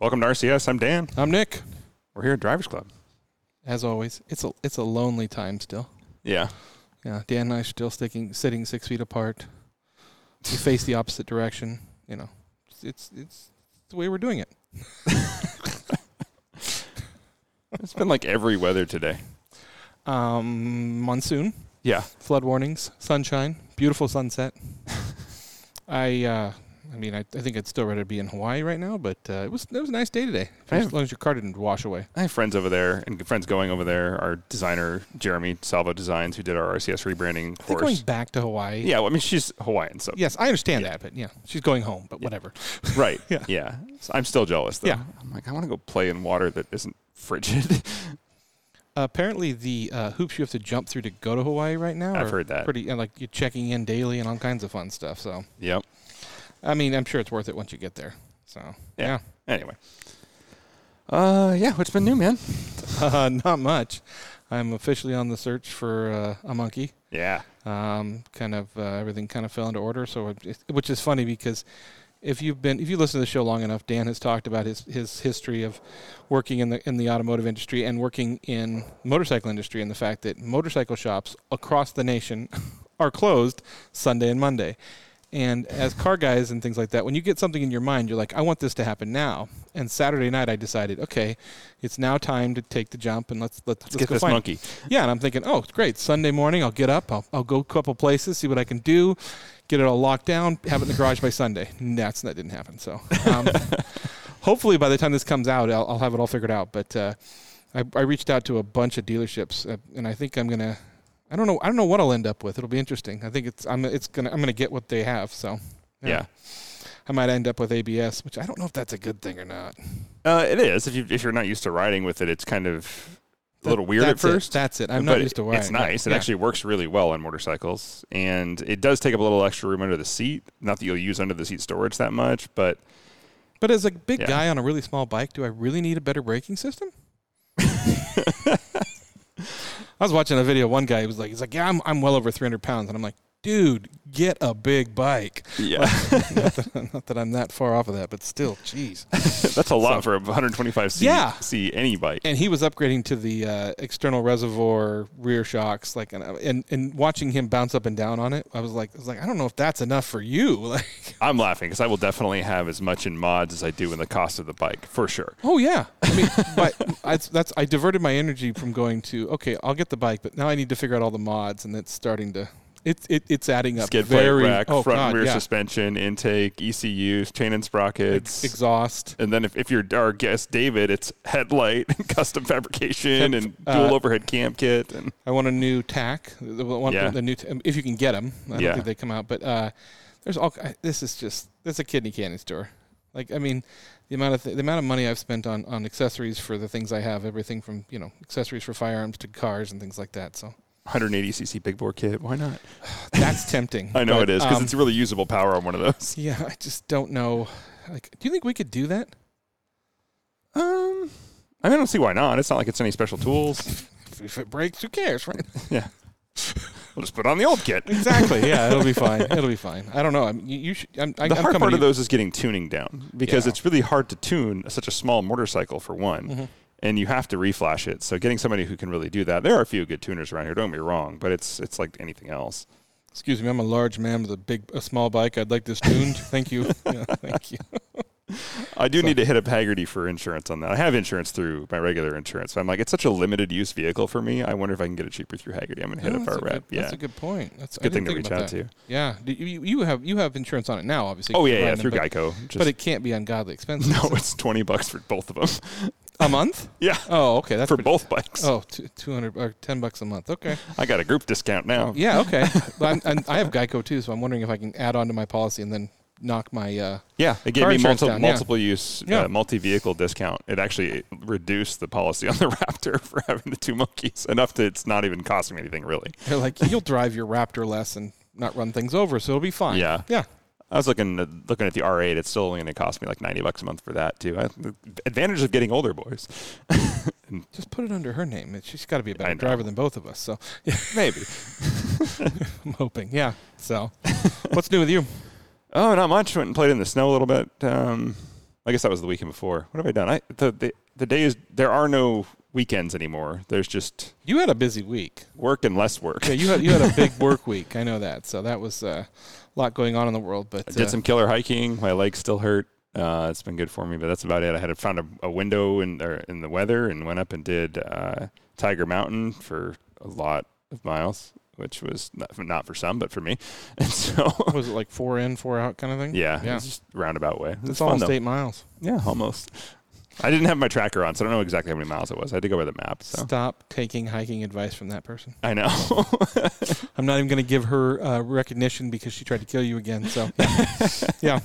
Welcome to RCS. I'm Dan. I'm Nick. We're here at Drivers Club. As always, it's a it's a lonely time still. Yeah. Yeah, Dan and I are still sticking sitting six feet apart. We face the opposite direction. You know, it's it's, it's the way we're doing it. It's been like every weather today. Um, monsoon, Yeah. flood warnings, sunshine, beautiful sunset. I uh, I mean, I, I think I'd still rather be in Hawaii right now, but uh, it was it was a nice day today. I As long as your car didn't wash away. I have friends over there and friends going over there. Our designer, Jeremy Salvo Designs, who did our RCS rebranding think going back to Hawaii. Yeah, well, I mean, she's Hawaiian, so. Yes, I understand Yeah. that, but yeah, she's going home. But whatever. Right. Yeah. Yeah. So I'm still jealous, though. Yeah. I'm like, I want to go play in water that isn't frigid. apparently, the uh, hoops you have to jump through to go to Hawaii right now. I've are heard that. Pretty, and like you're checking in daily and all kinds of fun stuff. So, yep. I mean, I'm sure it's worth it once you get there. So, Yeah. Anyway. Uh, yeah. What's been new, man? uh, not much. I'm officially on the search for uh, a monkey. Yeah. Um, kind of uh, everything kind of fell into order. So, which is funny because if you've been if you listen to the show long enough, Dan has talked about his his history of working in the in the automotive industry and working in motorcycle industry and the fact that motorcycle shops across the nation are closed Sunday and Monday. And as car guys and things like that, when you get something in your mind, you're like, I want this to happen now. And Saturday night, I decided, okay, it's now time to take the jump and let's let's, let's, Get go this find monkey. yeah, and I'm thinking, oh, great. Sunday morning, I'll get up, I'll, I'll go a couple places, see what I can do, get it all locked down, have it in the garage by Sunday. That's that didn't happen. So, um, hopefully, by the time this comes out, I'll, I'll have it all figured out. But uh, I, I reached out to a bunch of dealerships, uh, and I think I'm gonna. I don't know. I don't know what I'll end up with. It'll be interesting. I think it's. I'm. It's gonna. I'm gonna get what they have. So. Yeah. I might end up with ABS, which I don't know if that's a good thing or not. Uh, it is. If you if you're not used to riding with it, it's kind of a little weird at That's it. first. That's it. I'm but not used to riding. It's nice. It Yeah. actually works really well on motorcycles, and it does take up a little extra room under the seat. Not that you'll use under the seat storage that much, but But as a big Yeah. guy on a really small bike, do I really need a better braking system? I was watching a video. One guy he was like, "He's like, yeah, I'm I'm well over 300 pounds," and I'm like, "Dude, get a big bike." yeah, not, that, not that I'm that far off of that, but still, jeez. that's a lot So- for a 125cc Yeah. c any bike. And he was upgrading to the uh, external reservoir rear shocks, like, and, and and watching him bounce up and down on it, I was like, I was like, I don't know if that's enough for you. Like, I'm laughing because I will definitely have as much in mods as I do in the cost of the bike for sure. Oh yeah, I mean, but I, that's I diverted my energy from going to okay, I'll get the bike, but now I need to figure out all the mods, and it's starting to it's it, it's adding up. Skid plate very rack, oh, front God, and rear yeah. suspension, intake, ECUs, chain and sprockets. exhaust. and then if, if you're our guest David, it's headlight, custom fabrication, and uh, dual overhead cam kit, and I want a new tack. The, one, Yeah. the new t- if you can get them. I don't Yeah. think they come out, but uh, there's all. This is just this is a kidney candy store. Like I mean, the amount of th- the amount of money I've spent on on accessories for the things I have, everything from you know accessories for firearms to cars and things like that. So 180 cc big bore kit. Why not? that's tempting. I know but, it is because um, it's really usable power on one of those. Yeah, I just don't know. Like, do you think we could do that? Um, I, mean, I don't see why not. It's not like it's any special tools. If, it breaks, who cares, right? yeah, we'll just put on the old kit. exactly. Yeah, it'll be fine. It'll be fine. I don't know. I mean, you, you should. I'm, I, the I'm hard part of you. those is getting tuning down because Yeah. it's really hard to tune such a small motorcycle for one. Mhm. And you have to reflash it. So getting somebody who can really do that. There are a few good tuners around here. Don't get me wrong, but it's it's like anything else. Excuse me. I'm a large man with a big, a small bike. I'd like this tuned. thank you. Yeah, thank you. I do So- need to hit up Hagerty for insurance on that. I have insurance through my regular insurance. But I'm like, it's such a limited use vehicle for me. I wonder if I can get it cheaper through Hagerty. I'm gonna hit Oh, up our a rep. good- yeah, That's a good point. That's I good thing to think reach about out that. to. Yeah. You, you have you have insurance on it now, obviously. Oh yeah, yeah, through it, but, Geico. Just, but it can't be ungodly expensive. no, it's twenty bucks for both of them. A month. yeah, Oh, okay. That's for pretty- both bikes. Oh, two, 200 or 10 bucks a month. Okay. I got a group discount now. Yeah, okay. but I'm, I'm, I have Geico too, so I'm wondering if I can add on to my policy and then knock my. Uh, Yeah, it gave me multi- down, yeah. multiple use, Yeah. uh, multi vehicle discount. It actually reduced the policy on the Raptor for having the two monkeys enough that it's not even costing me anything really. they're like, you'll drive your Raptor less and not run things over, so it'll be fine. Yeah. Yeah. I was looking at, looking at the R8. It's still only going to cost me like ninety bucks a month for that too. I, the advantage of getting older, boys. Just put it under her name. She's got to be a better driver than both of us. So Maybe. I'm hoping. Yeah. So what's new with you? Oh, not much. Went and played in the snow a little bit. Um, I guess that was the weekend before. What have I done? I the the, the days there are no weekends anymore. There's just You had a busy week. work and less work. Yeah, you had you had a big work week. I know that. So that was uh, a lot going on in the world. But I did uh, some killer hiking. My legs still hurt. Uh, it's been good for me, but that's about it. I had found a, a window in or in the weather and went up and did uh, Tiger Mountain for a lot of miles, which was not, not for some, but for me. And so, was it like four in, four out kind of thing? yeah, Yeah. it's just roundabout way. It's fun almost though. eight miles. Yeah, almost. I didn't have my tracker on, so I don't know exactly how many miles it was. I had to go by the map. So Stop taking hiking advice from that person. I know. I'm not even going to give her uh, recognition because she tried to kill you again. So yeah,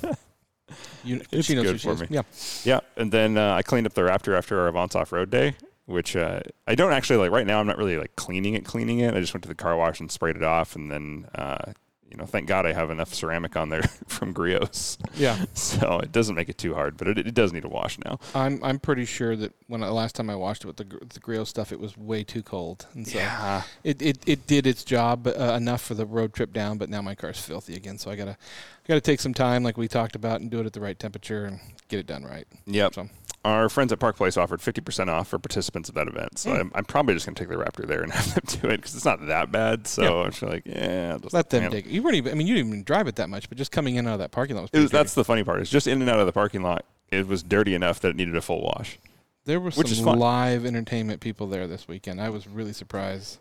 you, It's she knows good who she for is. me. Yeah, Yeah, and then uh, I cleaned up the Raptor after our Avance off road day, which uh, I don't actually like. Right now, I'm not really like cleaning it, cleaning it. I just went to the car wash and sprayed it off, and then uh, you know, thank God I have enough ceramic on there from Griot's, yeah. so it doesn't make it too hard. But it, it does need a wash now. I'm I'm pretty sure that when I, last time I washed it with the the grill stuff, it was way too cold, and so Yeah, it, it, it did its job uh, enough for the road trip down. But now my car's filthy again, so I gotta I gotta take some time, like we talked about, and do it at the right temperature and get it done right. yep. So Our friends at Park Place offered 50% off for participants of that event, so Mm. I'm, I'm probably just gonna take the Raptor there and have them do it because it's not that bad. So Yeah. I'm just like, yeah, just let them man, take it. You weren't even. I mean, you didn't even drive it that much, but just coming in out of that parking lot was. Was, that's the funny part. It's just in and out of the parking lot. It was dirty enough that it needed a full wash. There were some live entertainment people there this weekend. I was really surprised.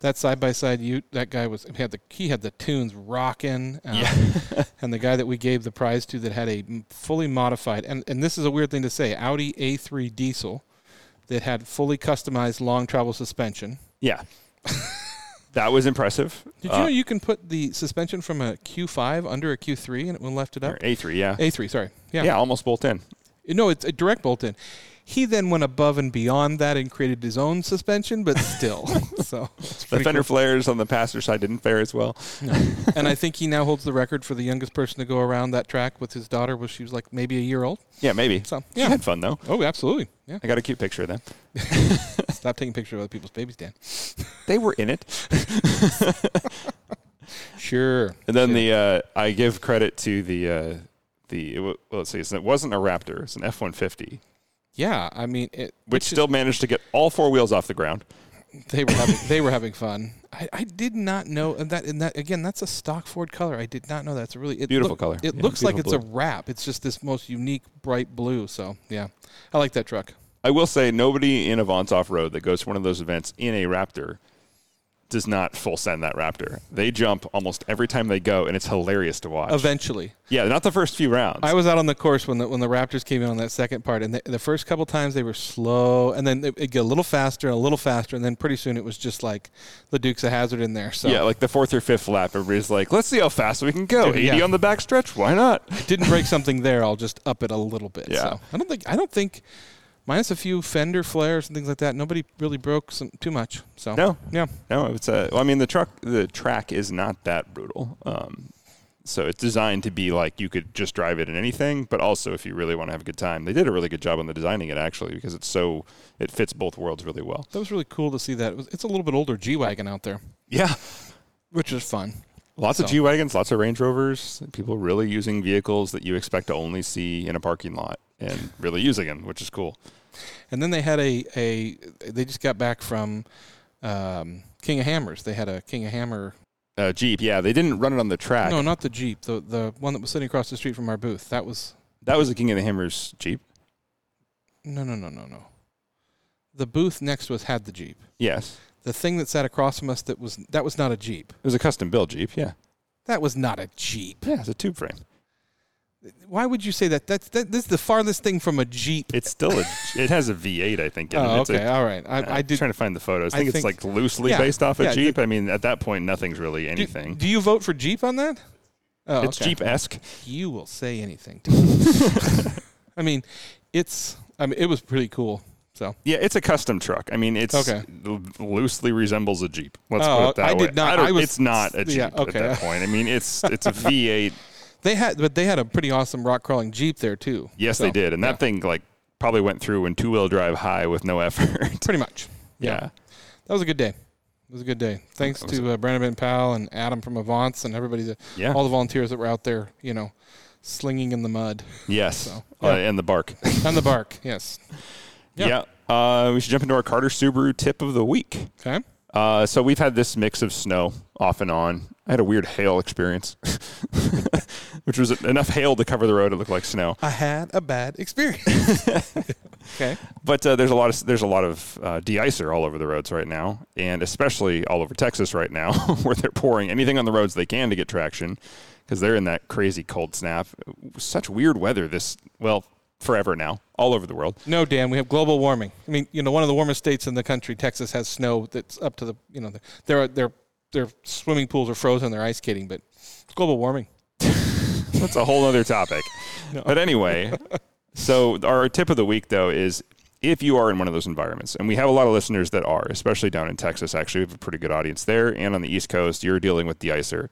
That side by side, you that guy was had the he had the tunes rocking. Uh, Yeah. and the guy that we gave the prize to that had a fully modified and and this is a weird thing to say Audi A3 diesel that had fully customized long travel suspension. Yeah. that was impressive. Did Uh, you know you can put the suspension from a Q5 under a Q3 and it will lift it up? A3, yeah. A3, sorry. yeah. Yeah. almost bolt in. No, it's a direct bolt in. He then went above and beyond that and created his own suspension, but still. so The fender cool. flares on the passenger side didn't fare as well. and I think he now holds the record for the youngest person to go around that track with his daughter when she was like maybe a year old. Yeah, maybe. So Yeah. yeah. had fun though. Oh, absolutely. Yeah. I got a cute picture of them. Stop taking pictures of other people's babies, Dan. They were in it. Sure. And then Sure. the uh, I give credit to the uh, the well, let's see, it wasn't a Raptor, it's an F one fifty, Yeah, I mean, it, which still managed to get all four wheels off the ground. they were having they were having fun. I, I did not know and that and that again. That's a stock Ford color. I did not know that's a really it Beautiful look- color. It Yeah, looks like it's beautiful a wrap. It's just this most unique bright blue. So yeah, I like that truck. I will say nobody in Avance off road that goes to one of those events in a Raptor does not full send that Raptor. They jump almost every time they go, and it's hilarious to watch. Eventually, yeah, not the first few rounds. I was out on the course when the when the Raptors came in on that second part, and the, the first couple times they were slow, and then it, it get a little faster and a little faster, and then pretty soon it was just like the Dukes of Hazzard in there. So Yeah, like the fourth or fifth lap, everybody's like, "Let's see how fast we can go. 80 yeah. on the back stretch, why not?" didn't break something there, I'll just up it a little bit. Yeah. So I don't think I don't think minus a few fender flares and things like that. Nobody really broke some too much. So No, yeah, no, it's a. Well, I mean, the truck, the track is not that brutal. Um, so it's designed to be like you could just drive it in anything, but also if you really want to have a good time, they did a really good job on the designing it actually because it's so it fits both worlds really well. that was really cool to see that. It was, it's a little bit older G wagon out there, Yeah, which is fun. lots of G wagons, lots of Range Rovers, people really using vehicles that you expect to only see in a parking lot and really using them, which is cool. And then they had a a they just got back from um, King of Hammers. They had a King of Hammer. Uh, Jeep, yeah, they didn't run it on the track. No, not the Jeep. The the one that was sitting across the street from our booth. That was That was the King of the Hammers Jeep. no no no no no. The booth next to us had the Jeep. Yes, The thing that sat across from us that was that was not a Jeep. it was a custom built Jeep. Yeah, That was not a Jeep. yeah, it's a tube frame. Why would you say that? That's that, this is the farthest thing from a Jeep. It's still a. it has a V8, I think. In Oh, it. It's okay, A, all right. I, I'm I did. trying to find the photos. I I think, it's like loosely yeah, based off a yeah, Jeep. I mean, at that point, nothing's really anything. do you vote for Jeep on that? Oh, it's okay. Jeep esque. You will say anything. To me. I mean, it's. I mean, it was pretty cool. So Yeah, it's a custom truck. I mean, it's Okay. loosely resembles a Jeep. Let's Oh, put it that I way. did not- I was- it's not a Jeep yeah, at that point. I mean, it's it's a V8. They had, but they had a pretty awesome rock crawling Jeep there too. Yes, So, they did, and that yeah, thing like probably went through in two wheel drive high with no effort. pretty much. yeah. That was a good day. It was a good day. Thanks to uh, Brandon Ben Powell and Adam from Avance and everybody, that, Yeah. all the volunteers that were out there, you know, slinging in the mud Yes, So, uh, and the bark. and the bark. Yes. yeah. Yeah. Uh, we should jump into our Carter Subaru tip of the week. Okay. Uh, so we've had this mix of snow off and on. I had a weird hail experience, which was enough hail to cover the road. It looked like snow. I had a bad experience. okay. But uh, there's a lot of there's a lot of uh, de-icer all over the roads right now, and especially all over Texas right now, where they're pouring anything on the roads they can to get traction, because they're in that crazy cold snap. Such weird weather this well forever now, all over the world. No, Dan, we have global warming. I mean, you know, one of the warmest states in the country, Texas, has snow that's up to the, you know, the, their their swimming pools are frozen, they're ice skating, but it's global warming. That's a whole other topic. No. But anyway, so our tip of the week though is if you are in one of those environments, and we have a lot of listeners that are, especially down in Texas, actually, we have a pretty good audience there, and on the East Coast, you're dealing with de-icer.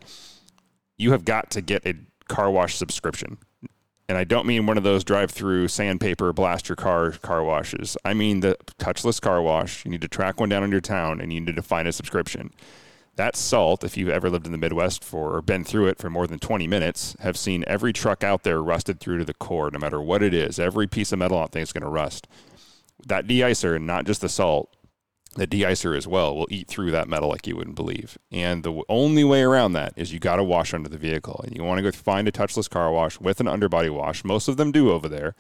You have got to get a car wash subscription. And I don't mean one of those drive-through sandpaper blast your car car washes. I mean the touchless car wash. You need to track one down in your town, and you need to find a subscription. That salt, if you've ever lived in the Midwest for or been through it for more than 20 minutes, have seen every truck out there rusted through to the core, no matter what it is. Every piece of metal on thing is going to rust. That de-icer, and not just the salt, the de-icer as well, will eat through that metal like you wouldn't believe. And the only way around that is you got to wash under the vehicle. And you want to go find a touchless car wash with an underbody wash. Most of them do over there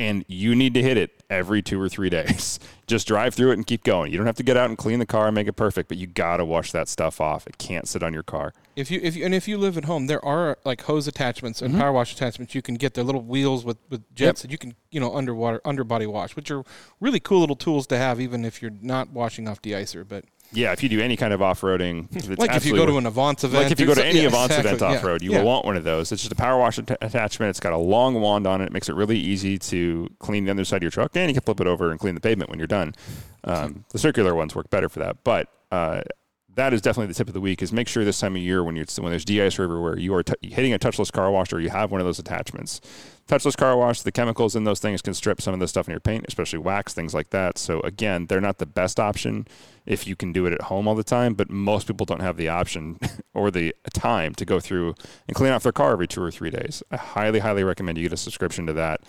and you need to hit it every two or three days. Just drive through it and keep going. You don't have to get out and clean the car and make it perfect, but you gotta wash that stuff off. It can't sit on your car. If you if you, and if you live at home, there are like hose attachments and mm-hmm. power wash attachments. You can get their little wheels with, with jets that you can you know underwater underbody wash, which are really cool little tools to have, even if you're not washing off de-icer. But Yeah, if you do any kind of off roading, like if you go to an Avance event, like if you go to any yeah, Avance exactly, event off road, you yeah. will want one of those. It's just a power wash att- attachment. It's got a long wand on it. It makes it really easy to clean the underside of your truck, and you can flip it over and clean the pavement when you're done. Um, the circular ones work better for that, but uh, that is definitely the tip of the week. Is make sure this time of year when you're when there's de-icer everywhere, you are t- hitting a touchless car wash or you have one of those attachments. Touchless car wash, the chemicals in those things can strip some of the stuff in your paint, especially wax, things like that. So again, they're not the best option if you can do it at home all the time, but most people don't have the option or the time to go through and clean off their car every two or three days. I highly, highly recommend you get a subscription to that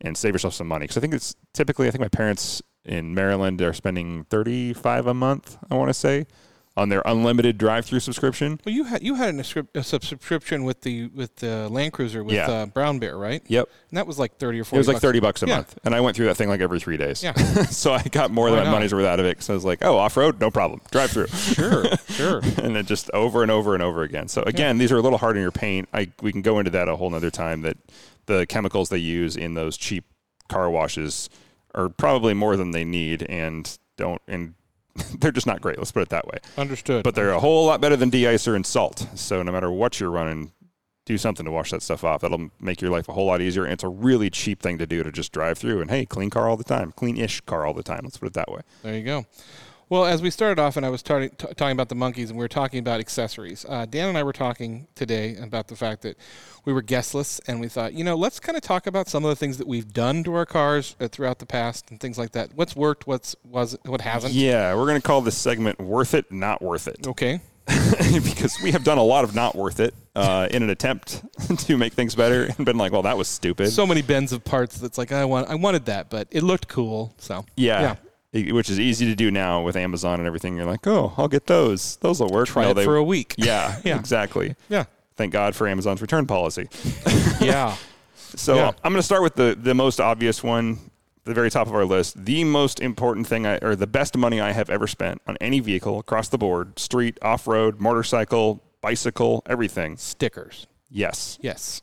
and save yourself some money. Because I think it's typically, I think my parents in Maryland are spending 35 a month, I want to say, on their unlimited drive-through subscription. Well, you had you had an, a, a subscription with the with the Land Cruiser with Yeah. uh, Brown Bear, right? Yep. And that was like thirty or forty. It was like 30 bucks a Yeah. month. And I went through that thing like every three days. Yeah. so I got more than my not? money's worth out of it. Because I was like, oh, off-road, no problem. Drive through. Sure, sure. and then just over and over and over again. So again, these are a little hard on your paint. I we can go into that a whole nother time. That the chemicals they use in those cheap car washes are probably more than they need, and don't and they're just not great. Let's put it that way. Understood. But they're a whole lot better than de-icer and salt. So no matter what you're running. Do something to wash that stuff off. That'll make your life a whole lot easier. And it's a really cheap thing to do to just drive through and hey, clean car all the time, clean-ish car all the time. Let's put it that way. There you go. Well, as we started off, and I was starting, t- talking about the monkeys, and we were talking about accessories. Uh, Dan and I were talking today about the fact that we were guestless, and we thought, you know, let's kind of talk about some of the things that we've done to our cars uh, throughout the past and things like that. What's worked, what's was what hasn't. Yeah, we're gonna call this segment "Worth It, Not Worth It." Okay. because we have done a lot of not worth it uh, in an attempt to make things better and been like, well, that was stupid. So many bins of parts that's like I want, I wanted that, but it looked cool. So yeah. I- Which is easy to do now with Amazon and everything. You're like, oh, I'll get those. Those will work. try No, it they- for a week. Yeah, Yeah. exactly. Yeah. Thank God for Amazon's return policy. Yeah. So Yeah. I'm going to start with the the most obvious one, the very top of our list. The most important thing, I, or the best money I have ever spent on any vehicle across the board, street, off road, motorcycle, bicycle, everything. Stickers. Yes, Yes.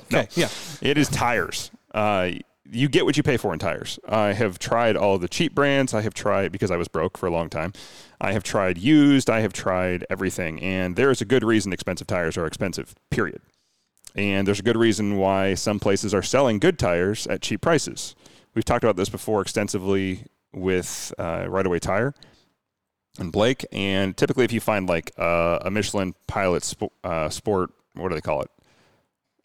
okay. Yeah. it is tires. Uh, you get what you pay for in tires. I have tried all the cheap brands. I have tried because I was broke for a long time. I have tried used. I have tried everything, and there is a good reason expensive tires are expensive. Period. And there's a good reason why some places are selling good tires at cheap prices. We've talked about this before extensively with uh, Right Away Tire and Blake. And typically, if you find like uh, a Michelin Pilot sp- uh, Sport, what do they call it?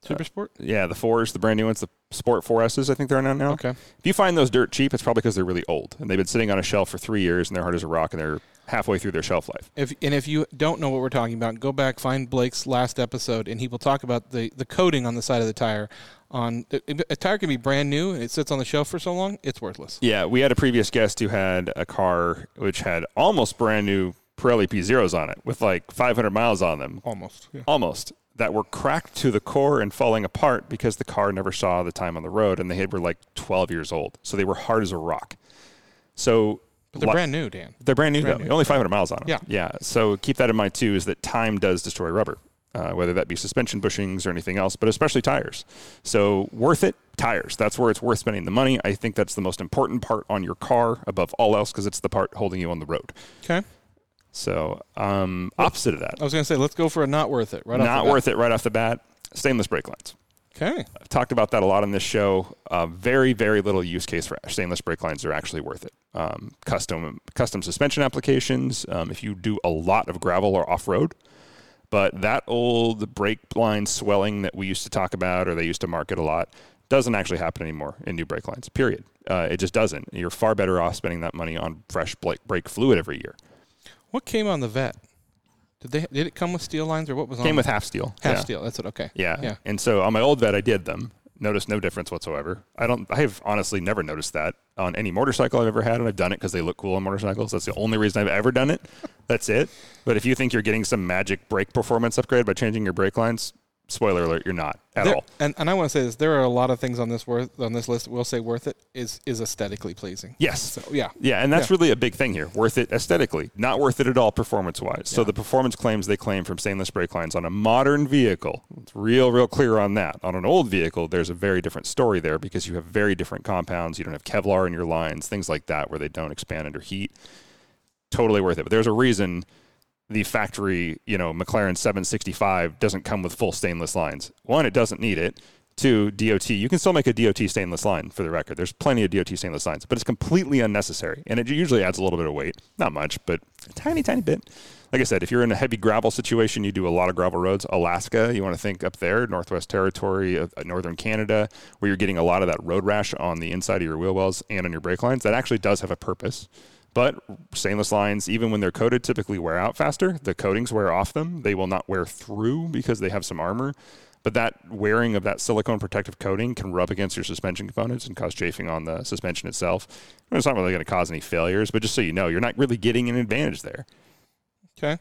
Super uh, Sport. Yeah, the fours, the brand new ones, the Sport 4Ss, I think they're on now. Okay. If you find those dirt cheap, it's probably because they're really old and they've been sitting on a shelf for three years and they're hard as a rock and they're halfway through their shelf life. If and if you don't know what we're talking about, go back find Blake's last episode, and he will talk about the the coating on the side of the tire. On a tire can be brand new and it sits on the shelf for so long, it's worthless. Yeah, we had a previous guest who had a car which had almost brand new Pirelli P zeros on it with like 500 miles on them, Almost. Yeah. almost that were cracked to the core and falling apart because the car never saw the time on the road and they were like 12 years old, so they were hard as a rock. So But they're brand new, Dan. They're brand new Brand though. new. Only 500 miles on them. Yeah. Yeah. So keep that in mind too. Is that time does destroy rubber, uh, whether that be suspension bushings or anything else, but especially tires. So worth it. Tires. That's where it's worth spending the money. I think that's the most important part on your car above all else because it's the part holding you on the road. Okay. So um, opposite of that, I was going to say, let's go for a not worth it. Right. not worth it right off the bat. Stainless brake lines. Okay. I've talked about that a lot on this show. Uh, very, very little use case for stainless brake lines are actually worth it. Um, custom custom suspension applications. Um, if you do a lot of gravel or off road, but that old brake line swelling that we used to talk about or they used to market a lot doesn't actually happen anymore in new brake lines. Period. Uh, it just doesn't. You're far better off spending that money on fresh brake brake fluid every year. What came on the Vette? Did they did it come with steel lines or what was on? Came with half steel. half Yeah. steel. That's it. Okay. Yeah. Yeah. And so on my old Vette, I did them. Noticed no difference whatsoever. I don't. I have honestly never noticed that on any motorcycle I've ever had, and I've done it because they look cool on motorcycles. That's the only reason I've ever done it. That's it. But if you think you're getting some magic brake performance upgrade by changing your brake lines, spoiler alert, you're not at There- all. And and I want to say this: there are a lot of things on this worth on this list. We'll say worth it is is aesthetically pleasing. Yes. So yeah. Yeah, and that's Yeah. really a big thing here. Worth it aesthetically, not worth it at all performance wise. So the performance claims they claim from stainless brake lines on a modern vehicle, it's real, real clear on that. On an old vehicle, there's a very different story there because you have very different compounds. You don't have Kevlar in your lines, things like that, where they don't expand under heat. Totally worth it. But there's a reason the factory, you know, McLaren 765 doesn't come with full stainless lines. One, it doesn't need it. Two, DOT. You can still make a DOT stainless line for the record. There's plenty of DOT stainless lines, but it's completely unnecessary. And it usually adds a little bit of weight. Not much, but a tiny, tiny bit. Like I said, if you're in a heavy gravel situation, you do a lot of gravel roads. Alaska, you want to think up there, Northwest Territory, uh, Northern Canada, where you're getting a lot of that road rash on the inside of your wheel wells and on your brake lines. That actually does have a purpose. But stainless lines, even when they're coated, typically wear out faster. The coatings wear off them. They will not wear through because they have some armor. But that wearing of that silicone protective coating can rub against your suspension components and cause chafing on the suspension itself. And it's not really going to cause any failures, but just so you know, you're not really getting an advantage there. Okay.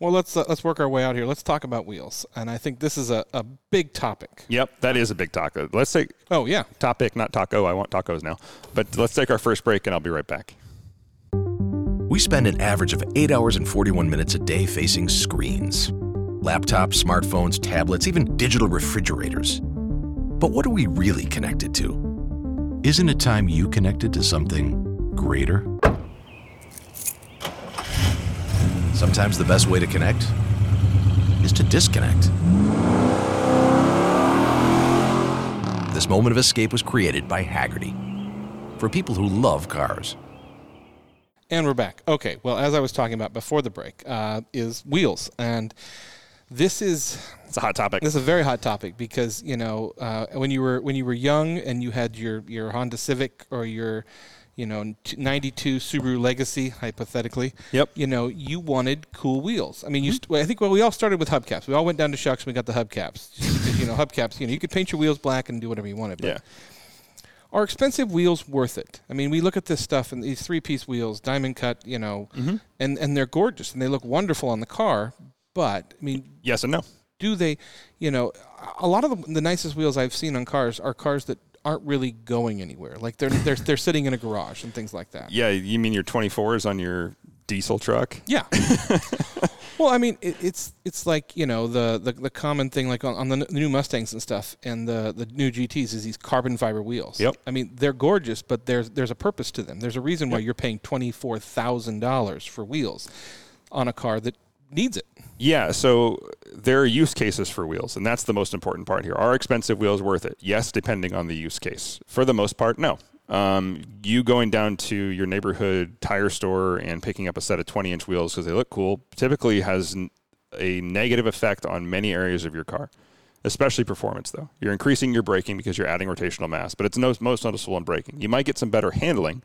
Well, let's uh, let's work our way out here. Let's talk about wheels, and I think this is a, a big topic. Yep, that is a big topic. Let's take Oh yeah. topic, not taco. I want tacos now. But let's take our first break, and I'll be right back. We spend an average of 8 hours and 41 minutes a day facing screens laptops, smartphones, tablets, even digital refrigerators. But what are we really connected to? Isn't it time you connected to something greater? Sometimes the best way to connect is to disconnect. This moment of escape was created by Hagerty for people who love cars. And we're back. Okay. Well, as I was talking about before the break, uh, is wheels, and this is It's a hot topic. this is a very hot topic because you know uh, when you were when you were young and you had your your Honda Civic or your you know '92 Subaru Legacy, hypothetically. Yep. You know you wanted cool wheels. I mean, you st- I think well we all started with hubcaps. We all went down to Schucks and we got the hubcaps. You know hubcaps. You know you could paint your wheels black and do whatever you wanted. But Yeah. Are expensive wheels worth it? I mean, we look at this stuff and these three-piece wheels, diamond cut, you know, Mm-hmm. and and they're gorgeous and they look wonderful on the car. But I mean, Yes and no. do they? You know, a lot of the, the nicest wheels I've seen on cars are cars that aren't really going anywhere. Like they're they're they're sitting in a garage and things like that. Yeah, you mean your 24s on your diesel truck? Yeah. well, I mean, it, it's it's like you know the, the, the common thing like on, on the n- new Mustangs and stuff and the, the new GTS is these carbon fiber wheels. Yep. I mean, they're gorgeous, but there's there's a purpose to them. There's a reason why you're paying twenty four thousand dollars for wheels on a car that needs it. Yeah, so there are use cases for wheels, and that's the most important part here. Are expensive wheels worth it? Yes, depending on the use case. For the most part, no. Um, you going down to your neighborhood tire store and picking up a set of 20 inch wheels because they look cool typically has a negative effect on many areas of your car. especially performance though. You're increasing your braking because you're adding rotational mass, but it's no, most noticeable in braking. You might get some better handling,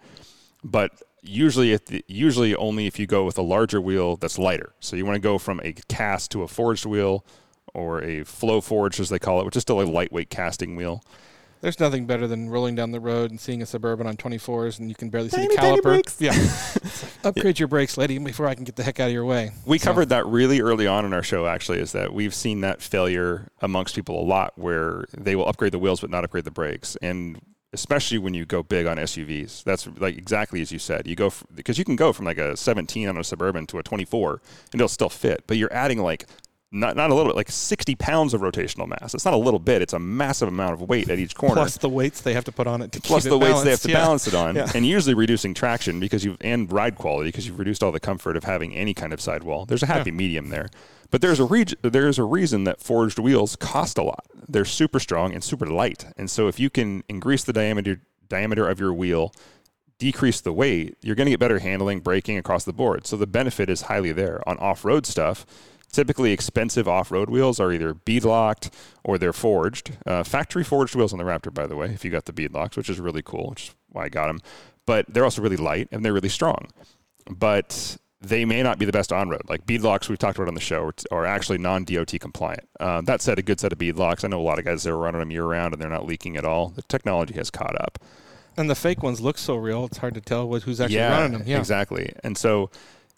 but usually the, usually only if you go with a larger wheel that's lighter. So you want to go from a cast to a forged wheel or a flow forged as they call it, which is still a lightweight casting wheel. There's nothing better than rolling down the road and seeing a suburban on 24s and you can barely see the tiny caliper. brakes. Yeah, upgrade your brakes, lady, before I can get the heck out of your way. We So- covered that really early on in our show, actually, is that we've seen that failure amongst people a lot where they will upgrade the wheels but not upgrade the brakes. And especially when you go big on SUVs, that's like exactly as you said. You go because you can go from like a 17 on a Suburban to a 24 and it'll still fit, but you're adding like not, not a little bit, like 60 pounds of rotational mass. It's not a little bit, it's a massive amount of weight at each corner Plus the weights they have to put on it to plus the it weights they have to Yeah. balance it on, Yeah. and usually reducing traction because you've and ride quality because you've reduced all the comfort of having any kind of sidewall. There's a happy medium there, but there's a reg- there's a reason that forged wheels cost a lot. They're super strong and super light, and so if you can increase the diameter diameter of your wheel, decrease the weight, you're going to get better handling, braking across the board. So the benefit is highly there on off road stuff. Typically, expensive off-road wheels are either bead locked or they're forged. Uh, factory forged wheels on the Raptor, by the way, if you got the bead locks, which is really cool, which is why I got them. But they're also really light and they're really strong. But they may not be the best on road. Like bead locks we've talked about on the show are, actually non-DOT compliant. Um, that said, a good set of bead locks. I know a lot of guys that are running them year round and they're not leaking at all. The technology has caught up. And the fake ones look so real; it's hard to tell what, who's actually yeah, running them. Yeah, exactly. And so,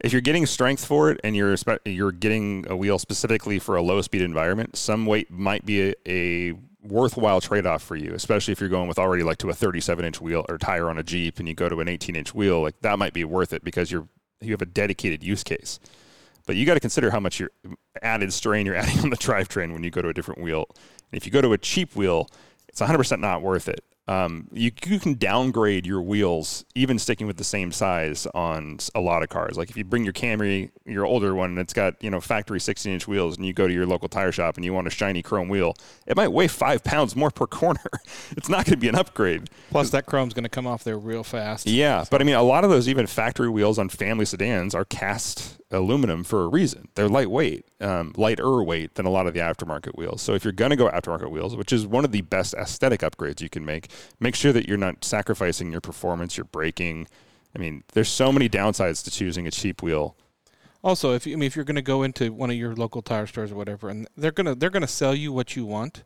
if you're getting strength for it, and you're you're getting a wheel specifically for a low speed environment, some weight might be a, a worthwhile trade off for you. Especially if you're going with already like to a 37 inch wheel or tire on a Jeep, and you go to an 18 inch wheel, like that might be worth it because you're you have a dedicated use case. But you got to consider how much your added strain you're adding on the drivetrain when you go to a different wheel. And if you go to a cheap wheel, it's 100% not worth it. Um, you, you can downgrade your wheels, even sticking with the same size on a lot of cars. Like if you bring your Camry, your older one, and it's got you know factory 16 inch wheels, and you go to your local tire shop and you want a shiny chrome wheel, it might weigh five pounds more per corner. it's not going to be an upgrade. Plus, that chrome's going to come off there real fast. Yeah, but I mean, a lot of those even factory wheels on family sedans are cast aluminum for a reason. They're lightweight, um, lighter weight than a lot of the aftermarket wheels. So if you're going to go aftermarket wheels, which is one of the best aesthetic upgrades you can make, make sure that you're not sacrificing your performance, your braking. I mean, there's so many downsides to choosing a cheap wheel. Also, if you, I mean, if you're going to go into one of your local tire stores or whatever, and they're gonna they're gonna sell you what you want.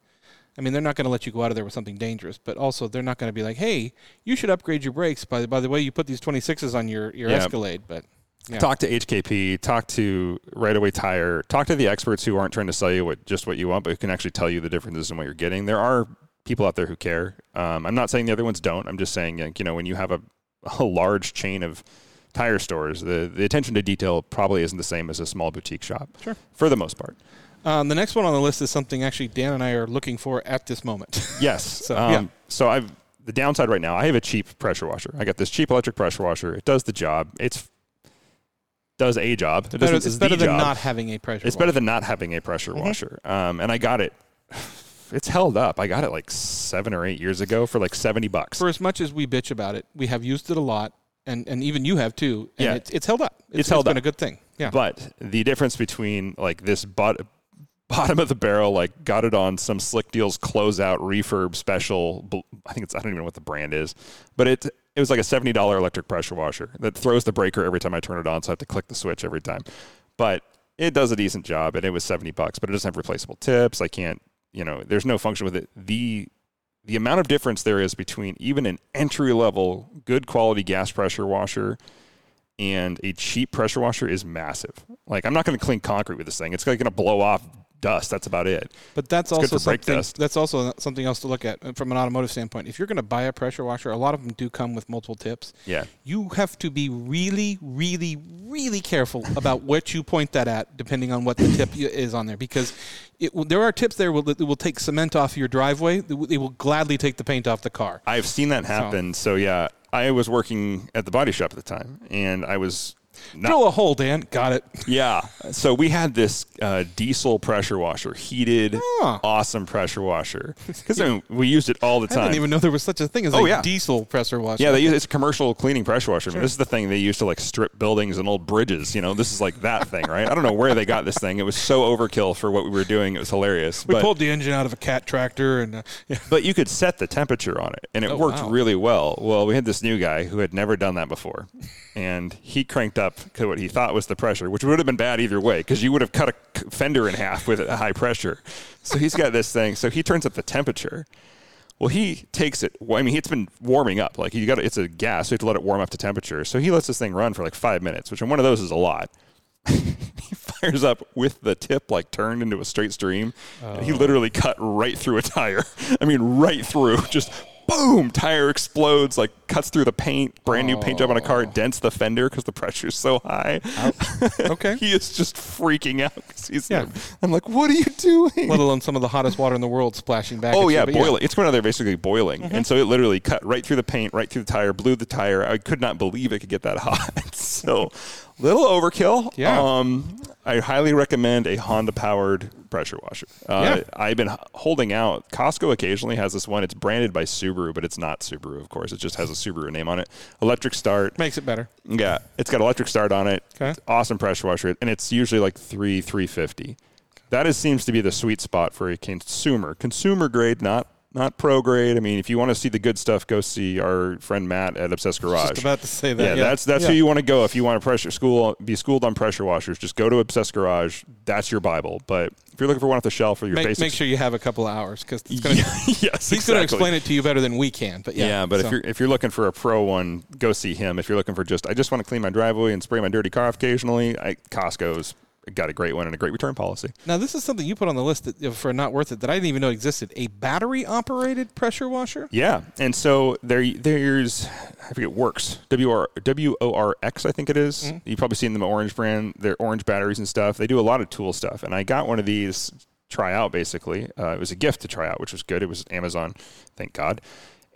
I mean, they're not going to let you go out of there with something dangerous, but also they're not going to be like, "Hey, you should upgrade your brakes by by the way you put these 26s on your your Yeah. Escalade." But yeah. Talk to HKP, talk to Right Away Tire, talk to the experts who aren't trying to sell you what just what you want, but who can actually tell you the differences in what you're getting. There are people out there who care. Um, I'm not saying the other ones don't. I'm just saying, like, you know, when you have a, a large chain of tire stores, the, the attention to detail probably isn't the same as a small boutique shop. Sure. For the most part. Um, the next one on the list is something actually Dan and I are looking for at this moment. Yes. So, um, yeah. so I've the downside right now. I have a cheap pressure washer. I got this cheap electric pressure washer. It does the job. It's does a job. It better, it's better than job. not having a pressure. Washer. It's better than not having a pressure Mhm. washer. Um, and I got it. It's held up. I got it like seven or eight years ago for like seventy bucks. for as much as we bitch about it, we have used it a lot, and, and even you have too. And Yeah. it's, it's held up. It's held been up. a good thing. Yeah, But the difference between like this bot- bottom of the barrel, like got it on some Slickdeals closeout refurb special. I think it's I don't even know what the brand is, but it it was like a seventy dollar electric pressure washer that throws the breaker every time I turn it on, so I have to click the switch every time. But it does a decent job, and it was seventy bucks. But it doesn't have replaceable tips. I can't, you know, there's no function with it. The the amount of difference there is between even an entry level good quality gas pressure washer and a cheap pressure washer is massive. Like I'm not going to clean concrete with this thing. It's like going to blow off dust. That's about it. But that's It's also something. That's also something else to look at uh, from an automotive standpoint. If you're going to buy a pressure washer, a lot of them do come with multiple tips. Yeah. You have to be really, really, really careful about what you point that at, depending on what the tip is on there, because it, will- there are tips there will, that will take cement off your driveway. They will- they will gladly take the paint off the car. I've seen that happen. So, yeah, I was working at the body shop at the time, and I was Not- Drill a hole, Dan. Got it. Yeah. So we had this uh, diesel pressure washer, heated, Huh. awesome pressure washer. Because I mean, we used it all the time. I didn't even know there was such a thing as Oh, a yeah. diesel pressure washer. yeah, they use, it's a commercial cleaning pressure washer. I mean, this is the thing they used to like strip buildings and old bridges. You know, this is like that thing, right? I don't know where they got this thing. It was so overkill for what we were doing. It was hilarious. we but, pulled the engine out of a cat tractor, and uh, yeah. but you could set the temperature on it, and it Oh, worked wow. really well. Well, we had this new guy who had never done that before, and he cranked up to what he thought was the pressure, which would have been bad either way because you would have cut a fender in half with a high pressure. So he's got this thing. So he turns up the temperature. Well, he takes it. Well, I mean, it's been warming up. Like you got, it's a gas. So you have to let it warm up to temperature. So he lets this thing run for like five minutes, which in one of those is a lot. he fires up with the tip like turned into a straight stream. And he oh. literally cut right through a tire. I mean, right through. Just boom, tire explodes, like cuts through the paint. Brand new paint job on a car, dents the fender because the pressure's so high. Okay. he is just freaking out. he's Yeah. I'm like, what are you doing? let alone some of the hottest water in the world splashing back. Oh you, yeah, but boiling. It's going out there basically boiling, Mm-hmm. and so it literally cut right through the paint, right through the tire, blew the tire. I could not believe it could get that hot. so, little overkill. Yeah. Um, I highly recommend a Honda powered pressure washer. Uh, Yeah. I've been holding out. Costco occasionally has this one. It's branded by Subaru, but it's not Subaru, of course. It just has a Subaru name on it. Electric start. Makes it better. Yeah, it's got electric start on it. Okay. Awesome pressure washer, and it's usually like three three fifty. That is seems to be the sweet spot for a consumer, consumer grade, not not pro grade. I mean, if you want to see the good stuff, go see our friend Matt at Obsessed Garage. Just about to say that. yeah, Yeah, that's that's Yeah. who you want to go if you want to pressure school, be schooled on pressure washers. Just go to Obsessed Garage. That's your bible. But if you're looking for one off the shelf for your Make, basics, make sure you have a couple hours because it's going to. yes, He's going to explain it to you better than we can. But yeah, Yeah, but so- if you're if you're looking for a pro one, go see him. If you're looking for just I just want to clean my driveway and spray my dirty car occasionally, I, Costco's got a great one and a great return policy. now this is something you put on the list that, for not worth it that I didn't even know existed. A battery operated pressure washer. Yeah, and so there there's I forget Worx W R W O R X I think it is. You've probably seen them at Orange brand. They're orange batteries and stuff. They do a lot of tool stuff, and I got one of these try out basically. Uh, it was a gift to try out, which was good. It was Amazon, thank God.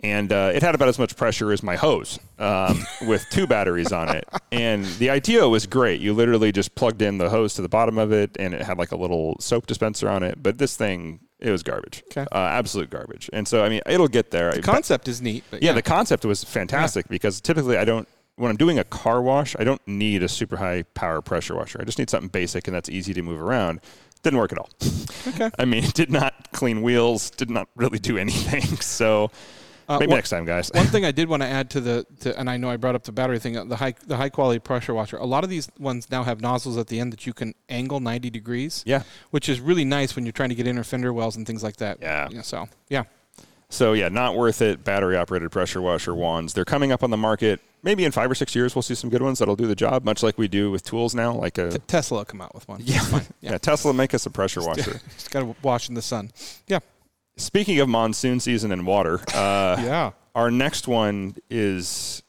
And uh, it had about as much pressure as my hose um, with two batteries on it. And the idea was great. You literally just plugged in the hose to the bottom of it, and it had like a little soap dispenser on it. But this thing, it was garbage. Okay. Uh, absolute garbage. And so, I mean, it'll get there. The concept is neat. But Yeah, the concept was fantastic because typically I don't when I'm doing a car wash, I don't need a super high power pressure washer. I just need something basic and that's easy to move around. Didn't work at all. Okay. I mean, it did not clean wheels, did not really do anything. So Uh, maybe one- next time, guys. One thing I did want to add to the, to, and I know I brought up the battery thing, uh, the high the high quality pressure washer. A lot of these ones now have nozzles at the end that you can angle 90 degrees. Yeah. which is really nice when you're trying to get inner fender wells and things like that. Yeah. so yeah, So yeah, not worth it. Battery operated pressure washer wands. They're coming up on the market. Maybe in five or six years we'll see some good ones that'll do the job, much like we do with tools now. Like a T- Tesla will come out with one. yeah, Fine. yeah. Tesla make us a pressure washer. Just got to wash in the sun. Yeah, Speaking of monsoon season and water, uh, yeah. Our next one is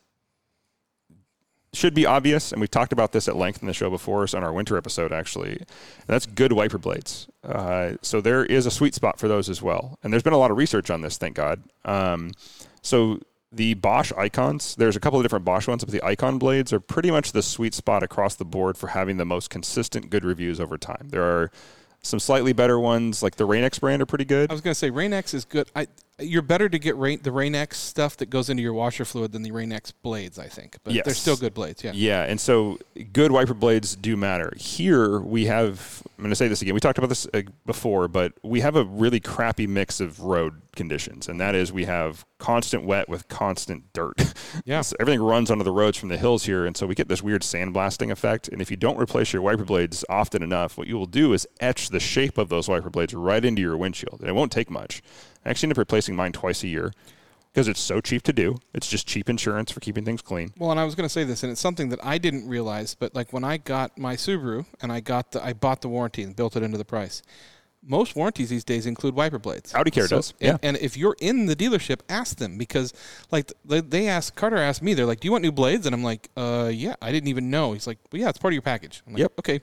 should be obvious, and we've talked about this at length in the show before, so on our winter episode actually. And that's good wiper blades. Uh, so there is a sweet spot for those as well, and there's been a lot of research on this, thank God. Um, so the Bosch icons, there's a couple of different Bosch ones, but the icon blades are pretty much the sweet spot across the board for having the most consistent good reviews over time. There are some slightly better ones, like the Rain-X brand, are pretty good. I was going to say Rain-X is good. I, you're better to get rain, the Rain-X stuff that goes into your washer fluid than the Rain-X blades, I think. But they're still good blades. Yeah. Yeah, and so good wiper blades do matter. Here we have, I'm going to say this again. We talked about this uh, before, but we have a really crappy mix of road conditions, and that is we have constant wet with constant dirt. Yeah. So everything runs onto the roads from the hills here, and so we get this weird sandblasting effect. And if you don't replace your wiper blades often enough, what you will do is etch the shape of those wiper blades right into your windshield, and it won't take much. I actually end up replacing mine twice a year because it's so cheap to do. It's just cheap insurance for keeping things clean. Well, and I was going to say this, and it's something that I didn't realize, but like when I got my Subaru and I got the, I bought the warranty and built it into the price. Most warranties these days include wiper blades. Audi Care does, And, yeah. and if you're in the dealership, ask them because, like, they, they asked Carter asked me, they're like, "Do you want new blades?" And I'm like, "Uh, yeah." I didn't even know. He's like, "Well, yeah, it's part of your package." I'm like, Yep. Okay.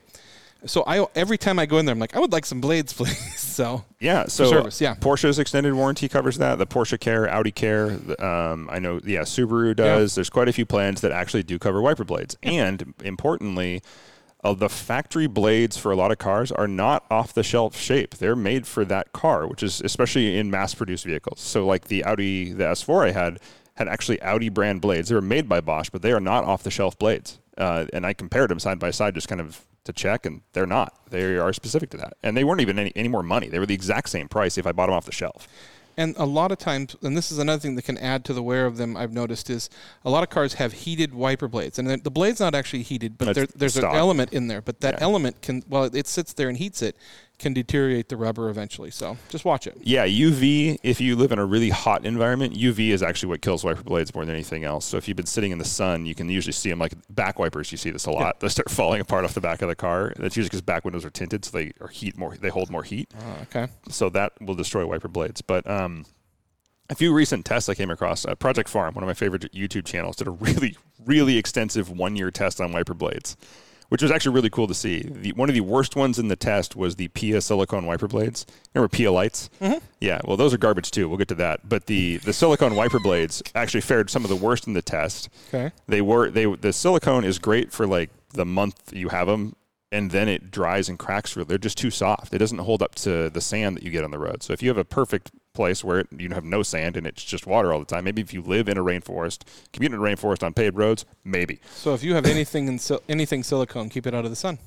So I every time I go in there, I'm like, I would like some blades, please. so Yeah, so service, yeah. Porsche's extended warranty covers that. The Porsche Care, Audi Care. Um, I know, yeah, Subaru does. There's quite a few plans that actually do cover wiper blades, and importantly, uh, the factory blades for a lot of cars are not off the shelf shape. They're made for that car, which is especially in mass produced vehicles. So, like the Audi, the S4 I had had actually Audi brand blades. They were made by Bosch, but they are not off the shelf blades. Uh, and I compared them side by side, just kind of to check, and they're not. They are specific to that, and they weren't even any, any more money. They were the exact same price if I bought them off the shelf. And a lot of times, and this is another thing that can add to the wear of them. I've noticed is a lot of cars have heated wiper blades, and the- blade's not actually heated, but there, there's stock. an element in there. But that Yeah. element can, well, it sits there and heats it, can deteriorate the rubber eventually. So just watch it. Yeah, UV, if you live in a really hot environment, UV is actually what kills wiper blades more than anything else. So if you've been sitting in the sun, you can usually see them like back wipers. You see this a lot. They start falling apart off the back of the car. That's usually because back windows are tinted, so they are heat more. They hold more heat, Uh, okay. so that will destroy wiper blades. But um, a few recent tests I came across, uh, Project Farm, one of my favorite YouTube channels, did a really, really extensive one-year test on wiper blades, which was actually really cool to see. The, one of the worst ones in the test was the PIAA silicone wiper blades. Remember PIAA lights? Mm-hmm. Yeah, well, those are garbage too. We'll get to that. But the the silicone wiper blades actually fared some of the worst in the test. Okay. They were they the silicone is great for like the month you have them, and then it dries and cracks. They're just too soft. It doesn't hold up to the sand that you get on the road. So if you have a perfect place where you have no sand and it's just water all the time, maybe if you live in a rainforest, commute in a rainforest on paved roads, maybe. So if you have anything in sil- anything silicone, keep it out of the sun,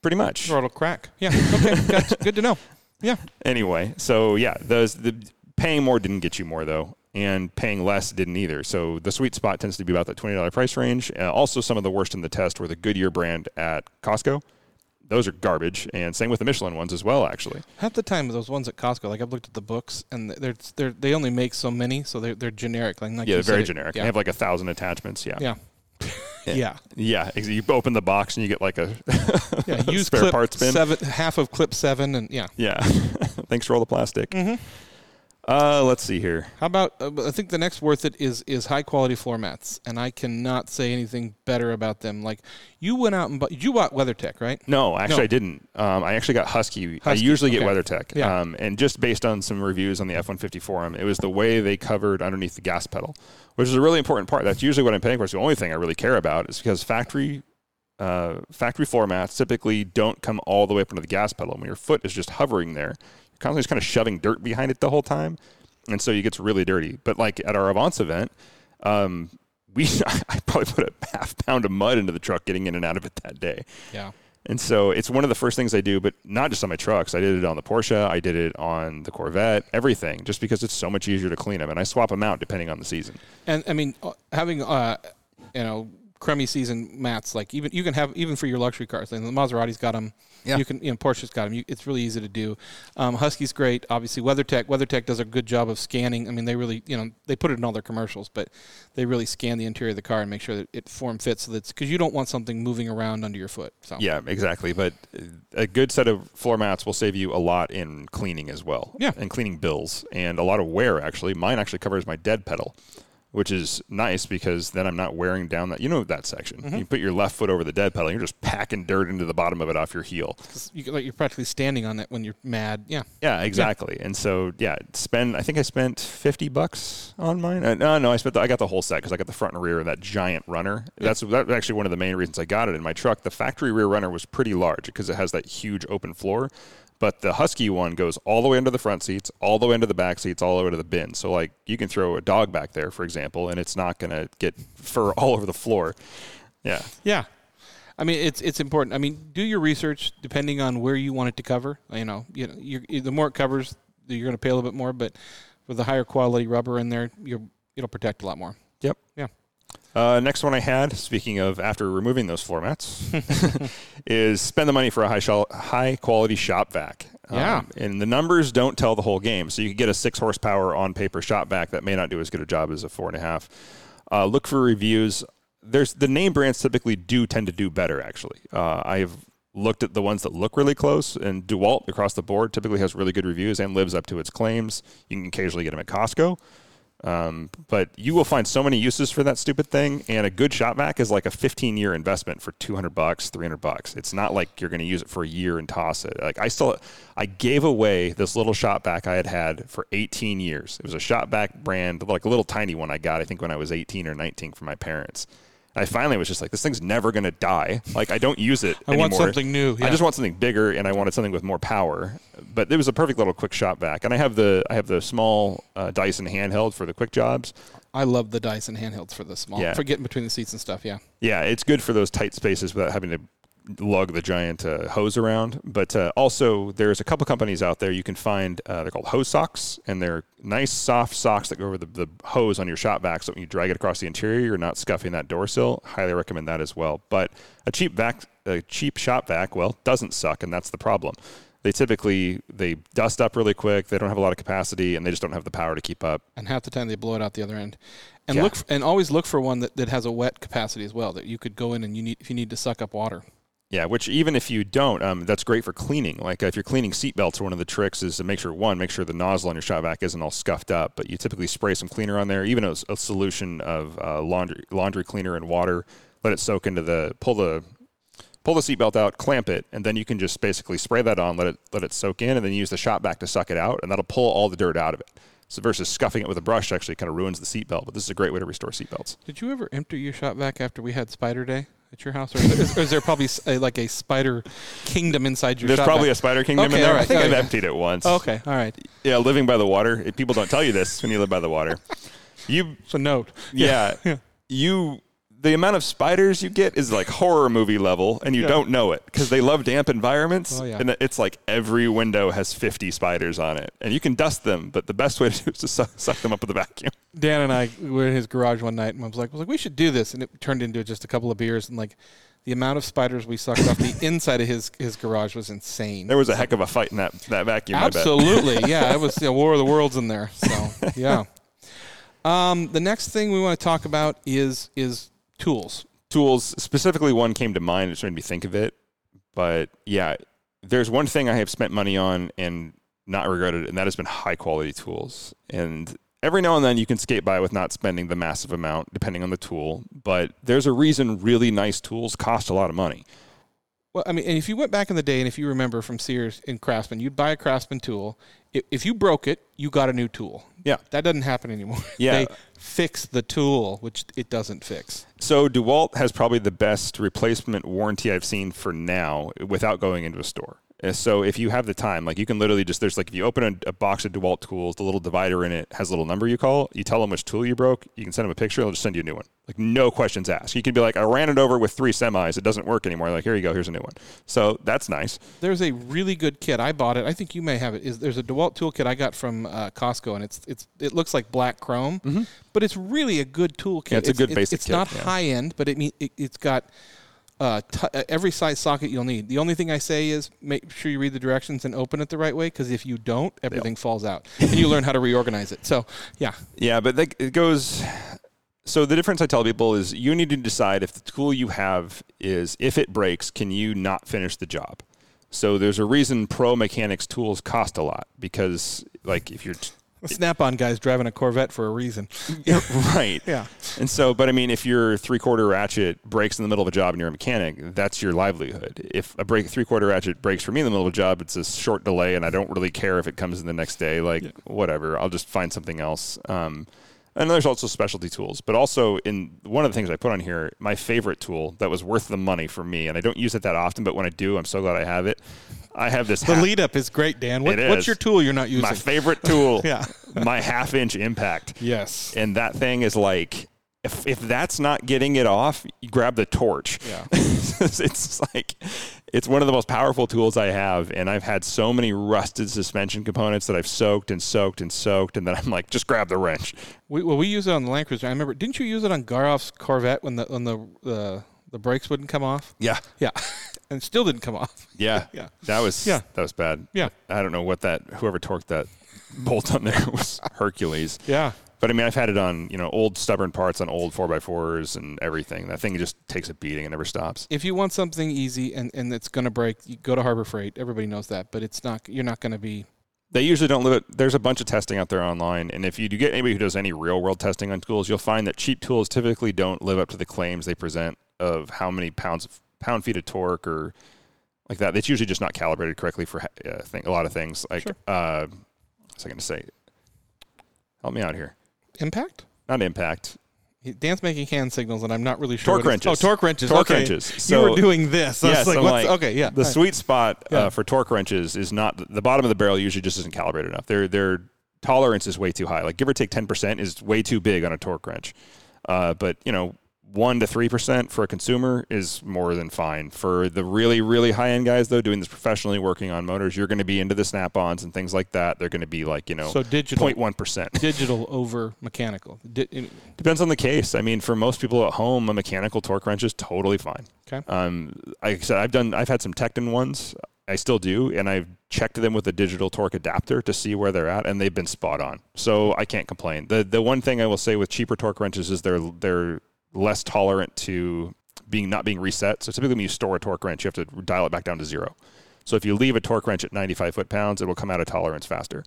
Pretty much. or it'll crack. Yeah. Okay. That's good to know. Yeah. Anyway, so yeah, those the paying more didn't get you more though, and paying less didn't either. So the sweet spot tends to be about that twenty dollar price range. Uh, also, some of the worst in the test were the Goodyear brand at Costco. Those are garbage, and same with the Michelin ones as well. Actually, Half the time, those ones at Costco, like I've looked at the books, and they're they're they only make so many, so they're they're generic. Like, like yeah, they're very generic. Yeah. They have like a thousand attachments. Yeah, yeah. yeah. yeah. You open the box and you get like a Yeah. Use spare clip parts bin. seven, half of clip seven, and yeah. Yeah, thanks for all the plastic. Mm-hmm. Uh, let's see here. How about? Uh, I think the next worth it is is high quality floor mats, and I cannot say anything better about them. Like you went out and bought, you bought WeatherTech, right? No, actually, No. I didn't. Um, I actually got Husky. I Husky, usually get. WeatherTech. Yeah. Um, and just based on some reviews on the F 150 forum, it was the way they covered underneath the gas pedal, which is a really important part. That's usually what I'm paying for. It's the only thing I really care about is because factory. Uh, factory floor mats typically don't come all the way up into the gas pedal. When your foot is just hovering there, constantly just kind of shoving dirt behind it the whole time, and so it gets really dirty. But like at our Avance event, um, we I probably put a half pound of mud into the truck getting in and out of it that day. Yeah. And so it's one of the first things I do, but not just on my trucks. I did it on the Porsche. I did it on the Corvette, everything, just because it's so much easier to clean them. And I swap them out depending on the season. And I mean, uh, having uh, you know, crummy season mats, like even you can have even for your luxury cars. Like the Maserati's got them. Yeah. You can, you know, Porsche's got them. You, it's really easy to do. Um, Husky's great. Obviously, WeatherTech. WeatherTech does a good job of scanning. I mean, they really, you know, they put it in all their commercials, but they really scan the interior of the car and make sure that it form fits. So that's because you don't want something moving around under your foot. So Yeah, exactly. But uh, a good set of floor mats will save you a lot in cleaning as well. Yeah. And cleaning bills and a lot of wear, actually. Mine actually covers my dead pedal. Which is nice because then I'm not wearing down that. You know that section. Mm-hmm. You put your left foot over the dead pedal, you're just packing dirt into the bottom of it off your heel. you, like, you're practically standing on it when you're mad. Yeah. Yeah, exactly. And so, yeah, spend. I think I spent fifty bucks on mine. Uh, no, no, I spent. The, I got the whole set because I got the front and rear and that giant runner. That's that's actually one of the main reasons I got it in my truck. The factory rear runner was pretty large because it has that huge open floor. But the Husky one goes all the way into the front seats, all the way into the back seats, all the way to the bin. So like you can throw a dog back there, for example, and it's not going to get fur all over the floor. Yeah. Yeah. I mean, it's it's important. I mean, do your research depending on where you want it to cover. You know, you know, you're, the more it covers, you're going to pay a little bit more. But with the higher quality rubber in there, you're, it'll protect a lot more. Yep. Yeah. Uh, next one I had, speaking of after removing those floor mats, is spend the money for a high shol- high quality shop vac. Um, Yeah. and the numbers don't tell the whole game. So you could get a six horsepower on paper shop vac that may not do as good a job as a four and a half. Uh, look for reviews. There's the name brands typically do tend to do better. Actually, uh, I have looked at the ones that look really close, and Dewalt across the board typically has really good reviews and lives up to its claims. You can occasionally get them at Costco. Um, but you will find so many uses for that stupid thing, and a good shop vac is like a 15 year investment for 200 bucks, 300 bucks. It's not like you're going to use it for a year and toss it. Like I still, I gave away this little shop vac I had had for 18 years. It was a shop vac brand, like a little tiny one I got, I think when I was 18 or 19 from my parents. I finally was just like, this thing's never going to die. Like, I don't use it I anymore. want something new. I just want something bigger, and I wanted something with more power. But it was a perfect little quick shot vac, and I have the I have the small uh, Dyson handheld for the quick jobs. I love the Dyson handhelds for the small, Yeah. for getting between the seats and stuff. Yeah. Yeah, it's good for those tight spaces without having to lug the giant uh, hose around. But uh, also, there's a couple companies out there you can find. Uh, they're called hose socks, and they're nice, soft socks that go over the, the hose on your shop vac. So when you drag it across the interior, you're not scuffing that door sill. Highly recommend that as well. But a cheap vac, a cheap shop vac, well, doesn't suck, and that's the problem. They typically they dust up really quick. They don't have a lot of capacity, and they just don't have the power to keep up. And half the time they blow it out the other end. And Yeah. look f- and always look for one that, that has a wet capacity as well that you could go in and you need if you need to suck up water. Yeah, which even if you don't, um, that's great for cleaning. Like uh, if you're cleaning seatbelts, one of the tricks is to make sure one, make sure the nozzle on your shop vac isn't all scuffed up. But you typically spray some cleaner on there, even a, a solution of uh, laundry laundry cleaner and water. Let it soak into the pull the pull the seatbelt out, clamp it, and then you can just basically spray that on, let it let it soak in, and then use the shop vac to suck it out, and that'll pull all the dirt out of it. So versus scuffing it with a brush, actually kind of ruins the seatbelt. But this is a great way to restore seatbelts. Did you ever empty your shop vac after we had Spider Day at your house, or is, there- there probably a, like a spider kingdom inside your? There's shop probably vac? a spider kingdom Okay, in there. right, I think I've yeah. emptied it once. Oh, okay, all right. Yeah, living by the water. People don't tell you this when you live by the water. You, So note. yeah, yeah. you. The amount of spiders you get is like horror movie level, and you Yeah. don't know it because they love damp environments. Oh, yeah. And it's like every window has 50 spiders on it, and you can dust them, but the best way to do is to suck, suck them up with a vacuum. Dan and I were in his garage one night, and I was like, I was like, we should do this, and it turned into just a couple of beers, and like the amount of spiders we sucked off the inside of his his garage was insane. There was a heck of a fight in that that vacuum. Absolutely, yeah. It was the War of the Worlds in there. So yeah. Um, the next thing we want to talk about is is tools. tools specifically one came to mind which made me think of it but yeah there's one thing i have spent money on and not regretted and that has been high quality tools and every now and then you can skate by with not spending the massive amount depending on the tool but there's a reason really nice tools cost a lot of money Well, I mean, and if you went back in the day, and if you remember from Sears and Craftsman, you'd buy a Craftsman tool. If you broke it, you got a new tool. Yeah. that doesn't happen anymore. Yeah. they fix the tool, which it doesn't fix. so dewalt has probably the best replacement warranty i've seen for now without going into a store Uh, So if you have the time, like you can literally just there's like if you open a, a box of DeWalt tools, the little divider in it has a little number you call. You tell them which tool you broke. You can send them a picture. They'll just send you a new one. Like no questions asked. You can be like, I ran it over with three semis. It doesn't work anymore. Like here you go. Here's a new one. So that's nice. There's a really good kit. I bought it. I think you may have it. Is there's a DeWalt tool kit I got from uh, Costco, and it's it's it looks like black chrome, but it's really a good tool kit. Mm-hmm. Yeah, it's a good basic It's kit, not yeah. high end, but it mean it, it's got. Uh, t- uh, every size socket you'll need. The only thing I say is make sure you read the directions and open it the right way because if you don't, everything falls out and you learn how to reorganize it. So, yeah, Yeah, but that, it goes. So the difference I tell people is you need to decide if the tool you have is if it breaks, can you not finish the job? So there's a reason pro mechanics tools cost a lot because like if you're the Snap-on guy's driving a Corvette for a reason. Right. Yeah. And so, but I mean, if your three quarter ratchet breaks in the middle of a job and you're a mechanic, that's your livelihood. If a break three quarter ratchet breaks for me in the middle of a job, it's a short delay, and I don't really care if it comes in the next day. Like whatever, I'll just find something else. Um, and there's also specialty tools, but also in one of the things I put on here, my favorite tool that was worth the money for me, and I don't use it that often, but when I do, I'm so glad I have it. I have this. The half- lead up is great, Dan. What, what's is. your tool you're not using? my favorite tool. Yeah. my half inch impact yes. and that thing is like if, if that's not getting it off you grab the torch Yeah. it's like it's one of the most powerful tools i have and i've had so many rusted suspension components that i've soaked and soaked and soaked and then i'm like just grab the wrench We, well, we use it on the Land Cruiser. I remember. Didn't you use it on Garoff's Corvette when the when the the, the brakes wouldn't come off? yeah Yeah, and still didn't come off. yeah Yeah. that was Yeah. that was bad Yeah. i don't know what that whoever torqued that bolt on there was hercules Yeah. But I mean, I've had it on you know old stubborn parts on old four x fours and everything. That thing just takes a beating and never stops. If you want something easy and, and it's going to break, you go to Harbor Freight. Everybody knows that, but it's not. You're not going to be They usually don't live it. There's a bunch of testing out there online, and if you do get anybody who does any real world testing on tools, you'll find that cheap tools typically don't live up to the claims they present of how many pounds of pound feet of torque or like that. It's usually just not calibrated correctly for uh, thing, a lot of things. Like, Sure. uh, what's I going to say? Help me out here. Impact. Not impact. He- Dan's making hand signals, and I'm not really sure. Torque wrenches. Oh, torque wrenches. Torque okay. wrenches. you were doing this. I Yes, like, like, okay, yeah. The right. sweet spot Yeah. uh, for torque wrenches is not the bottom of the barrel. Usually, just isn't calibrated enough. Their their tolerance is way too high. Like give or take ten percent is way too big on a torque wrench. Uh, but you know, one to three percent for a consumer is more than fine. For the really really high end guys, though, doing this professionally, working on motors, you're going to be into the snap-ons and things like that. They're going to be like you know, So digital, 0.1 percent. digital over mechanical. Di- Depends on the case. I mean, for most people at home, a mechanical torque wrench is totally fine. Okay. Um, like I said, I've done, I've had some Tekton ones. I still do, and I've checked them with a digital torque adapter to see where they're at, and they've been spot on. So I can't complain. the The one thing I will say with cheaper torque wrenches is they're they're less tolerant to being not being reset. So typically, when you store a torque wrench, you have to dial it back down to zero. So if you leave a torque wrench at 95 foot pounds, it will come out of tolerance faster.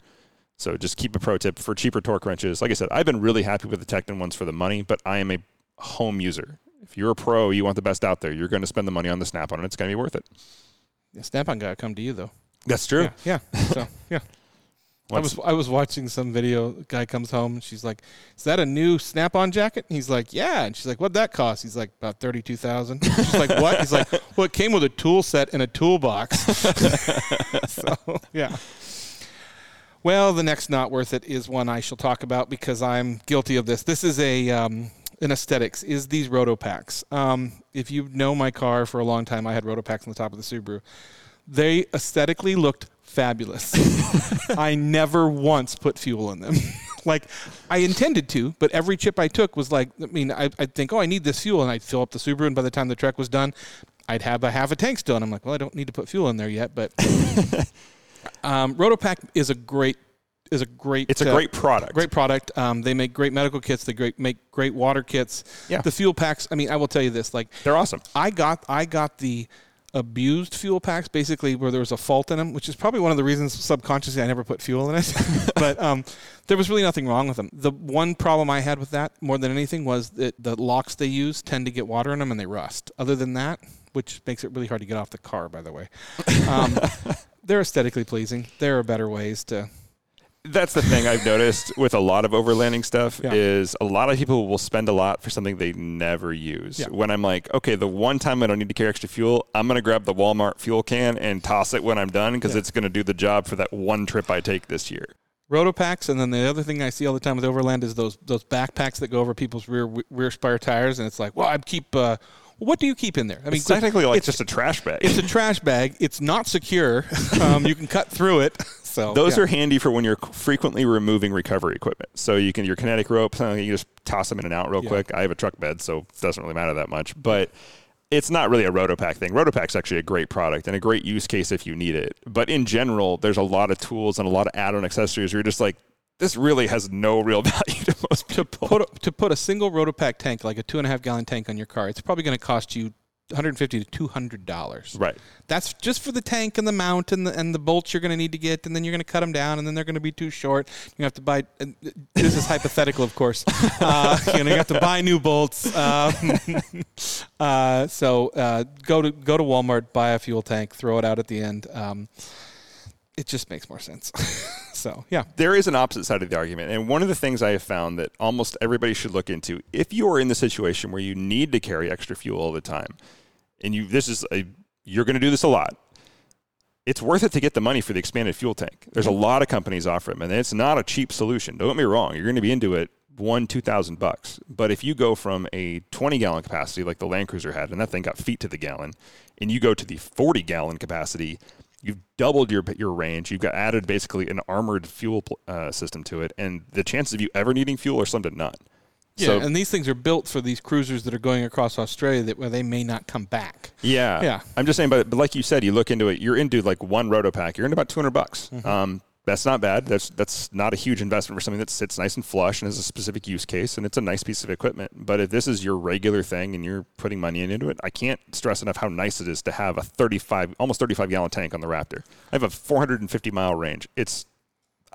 So just keep a pro tip for cheaper torque wrenches. Like I said, I've been really happy with the Tekton ones for the money, but I am a home user. If you're a pro, you want the best out there, you're going to spend the money on the Snap-on, and it's going to be worth it. yeah, Snap-on guy come to you though. That's true. Yeah. yeah. So yeah. I was I was watching some video. Guy comes home. and She's like, "Is that a new Snap-on jacket?" And he's like, "Yeah." And she's like, "What'd that cost?" He's like, "About thirty-two thousand. She's like, "What?" He's like, "Well, it came with a tool set and a toolbox." so yeah. Well, the next not worth it is one I shall talk about because I'm guilty of this. This is a um, an aesthetics is these Rotopax. Um, if you know my car for a long time, I had Rotopax on the top of the Subaru. They aesthetically looked fabulous. I never once put fuel in them. like I intended to, but every chip I took was like, I mean, I, I'd think, oh, I need this fuel, and I'd fill up the Subaru, and by the time the trek was done, I'd have a half a tank still, and I'm like, well, I don't need to put fuel in there yet. But um, Rotopack is a great is a great It's a uh, great product. great product. Um, they make great medical kits. They great make great water kits. Yeah. The fuel packs. I mean, I will tell you this: like They're awesome. I got I got the abused fuel packs, basically where there was a fault in them, which is probably one of the reasons subconsciously I never put fuel in it. but um, there was really nothing wrong with them. The one problem I had with that more than anything was that the locks they use tend to get water in them and they rust. Other than that, which makes it really hard to get off the car, by the way. Um, they're aesthetically pleasing. There are better ways to. That's the thing I've noticed with a lot of overlanding stuff Yeah. is a lot of people will spend a lot for something they never use. Yeah. When I'm like, okay, the one time I don't need to carry extra fuel, I'm going to grab the Walmart fuel can and toss it when I'm done because Yeah. it's going to do the job for that one trip I take this year. Rotopax, and then the other thing I see all the time with Overland is those those backpacks that go over people's rear rear spire tires, and it's like, well, I keep. Uh, what do you keep in there? I mean, It's technically like it's, just a trash bag. it's a trash bag. It's not secure. Um, you can cut through it. So Those yeah. are handy for when you're frequently removing recovery equipment. So you can your kinetic rope, uh, you just toss them in and out real Yeah. quick. I have a truck bed, so it doesn't really matter that much. But it's not really a Rotopack thing. Rotopack's actually a great product and a great use case if you need it. But in general, there's a lot of tools and a lot of add-on accessories where you're just like, this really has no real value to most people. put a, to put a single Rotopack tank, like a two and a half gallon tank, on your car. It's probably going to cost you 150 to 200 dollars. right. That's just for the tank and the mount and the and the bolts you're going to need to get, and then you're going to cut them down, and then they're going to be too short. You have to buy. This is hypothetical, of course. Uh, you know, you have to buy new bolts. Um, uh, so uh, go to go to Walmart, buy a fuel tank, throw it out at the end. Um, it just makes more sense. so yeah, there is an opposite side of the argument. And one of the things I have found that almost everybody should look into if you are in the situation where you need to carry extra fuel all the time, and you this is a you're going to do this a lot. It's worth it to get the money for the expanded fuel tank. There's a lot of companies offer them, and it's not a cheap solution. Don't get me wrong; you're going to be into it one, two thousand bucks. But if you go from a 20 gallon capacity like the Land Cruiser had, and that thing got feet to the gallon, and you go to the 40 gallon capacity, you've doubled your your range. You've got added basically an armored fuel uh, system to it, and the chances of you ever needing fuel are slim to none. yeah. So and these things are built for these cruisers that are going across Australia that where they may not come back. yeah, Yeah. I'm just saying, but, but like you said, you look into it. You're into like one roto pack. You're into about 200 bucks. Mm-hmm. Um, that's not bad. That's that's not a huge investment for something that sits nice and flush and has a specific use case, and it's a nice piece of equipment. But if this is your regular thing and you're putting money into it, I can't stress enough how nice it is to have a 35, almost 35 gallon tank on the Raptor. I have a 450 mile range. It's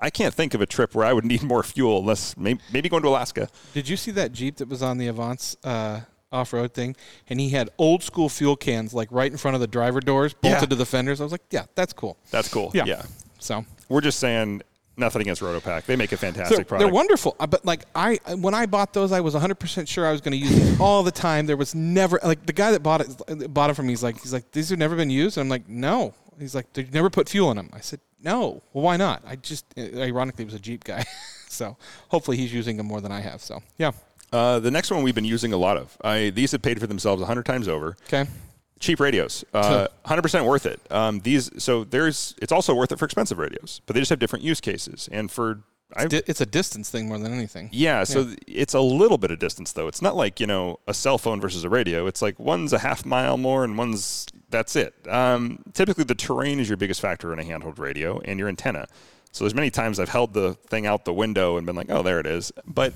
I can't think of a trip where I would need more fuel unless maybe, maybe going to Alaska. Did you see that Jeep that was on the Avance uh, off-road thing? And he had old school fuel cans like right in front of the driver doors, bolted Yeah. to the fenders. I was like, yeah, that's cool. That's cool. Yeah. yeah. So We're just saying nothing against Rotopack. They make a fantastic they're, product. they're wonderful. Uh, But like I, when I bought those, I was 100 percent sure I was going to use them all the time. There was never like the guy that bought it bought it from me. He's like, he's like, these have never been used. And I'm like, no. He's like, they never put fuel in them. I said, no. Well, why not? I just ironically was a Jeep guy, so hopefully he's using them more than I have. So yeah, Uh, the next one we've been using a lot of. I, these have paid for themselves a 100 times over. okay. Cheap radios. Uh, 100% worth it. Um, these so there's it's also worth it for expensive radios, but they just have different use cases. And for I Di- It's a distance thing more than anything. yeah, so th- it's a little bit of distance though. It's not like you know a cell phone versus a radio. It's like one's a half mile more and one's that's it. Um, typically, the terrain is your biggest factor in a handheld radio and your antenna. So there's many times I've held the thing out the window and been like, oh, there it is. But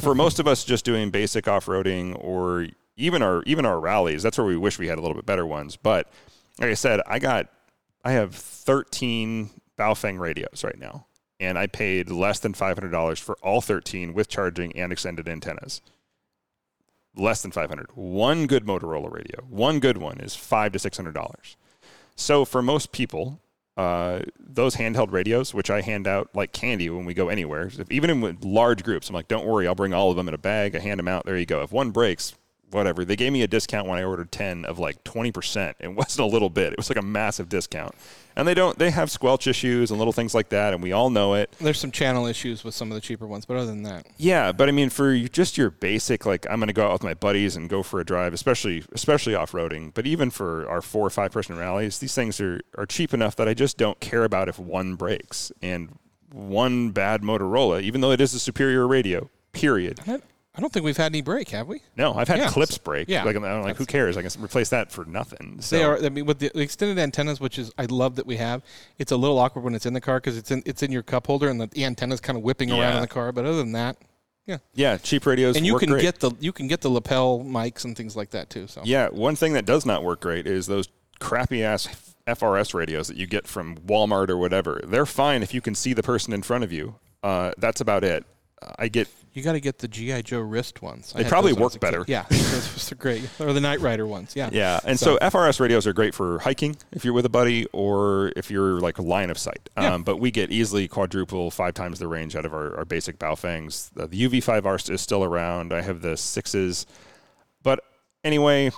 for most of us, just doing basic off-roading or even our even our rallies, that's where we wish we had a little bit better ones. But like I said, I got I have 13 Baofeng radios right now, and I paid less than $500 for all 13 with charging and extended antennas. Less than 500. One good Motorola radio, one good one is five to $600. So for most people, uh, those handheld radios, which I hand out like candy when we go anywhere, even in large groups, I'm like, don't worry, I'll bring all of them in a bag. I hand them out. There you go. If one breaks, whatever. They gave me a discount when I ordered 10 of like 20%. It wasn't a little bit. It was like a massive discount. And they don't, they have squelch issues and little things like that. And we all know it. There's some channel issues with some of the cheaper ones, but other than that, Yeah, but I mean, for just your basic, like I'm going to go out with my buddies and go for a drive, especially especially off roading. But even for our four or five person rallies, these things are are cheap enough that I just don't care about if one breaks and one bad Motorola, even though it is a superior radio. Period. I don't think we've had any break, have we? No, I've had Yeah, clips so- break. yeah. like I'm I'm like, who cares? I can replace that for nothing. So They are. I mean, with the extended antennas, which is I love that we have. It's a little awkward when it's in the car because it's in it's in your cup holder and the, the antenna's kind of whipping around in the car. But other than that, yeah. yeah, cheap radios. And you can great. get the you can get the lapel mics and things like that too. So Yeah, one thing that does not work great is those crappy ass FRS radios that you get from Walmart or whatever. They're fine if you can see the person in front of you. Uh, that's about it. I get you got to get the GI Joe wrist ones. They probably those when I was work kid. better. Yeah, those are great. Or the Knight Rider ones. Yeah. yeah, and so, FRS radios are great for hiking if you're with a buddy or if you're like line of sight. Yeah. Um, but we get easily quadruple, five times the range out of our, our basic Baofengs. The, the UV5R is still around. I have the sixes, but anyway.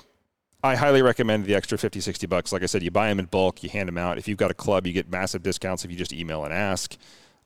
I highly recommend the extra 50, 60 bucks. Like I said, you buy them in bulk, you hand them out. If you've got a club, you get massive discounts if you just email and ask.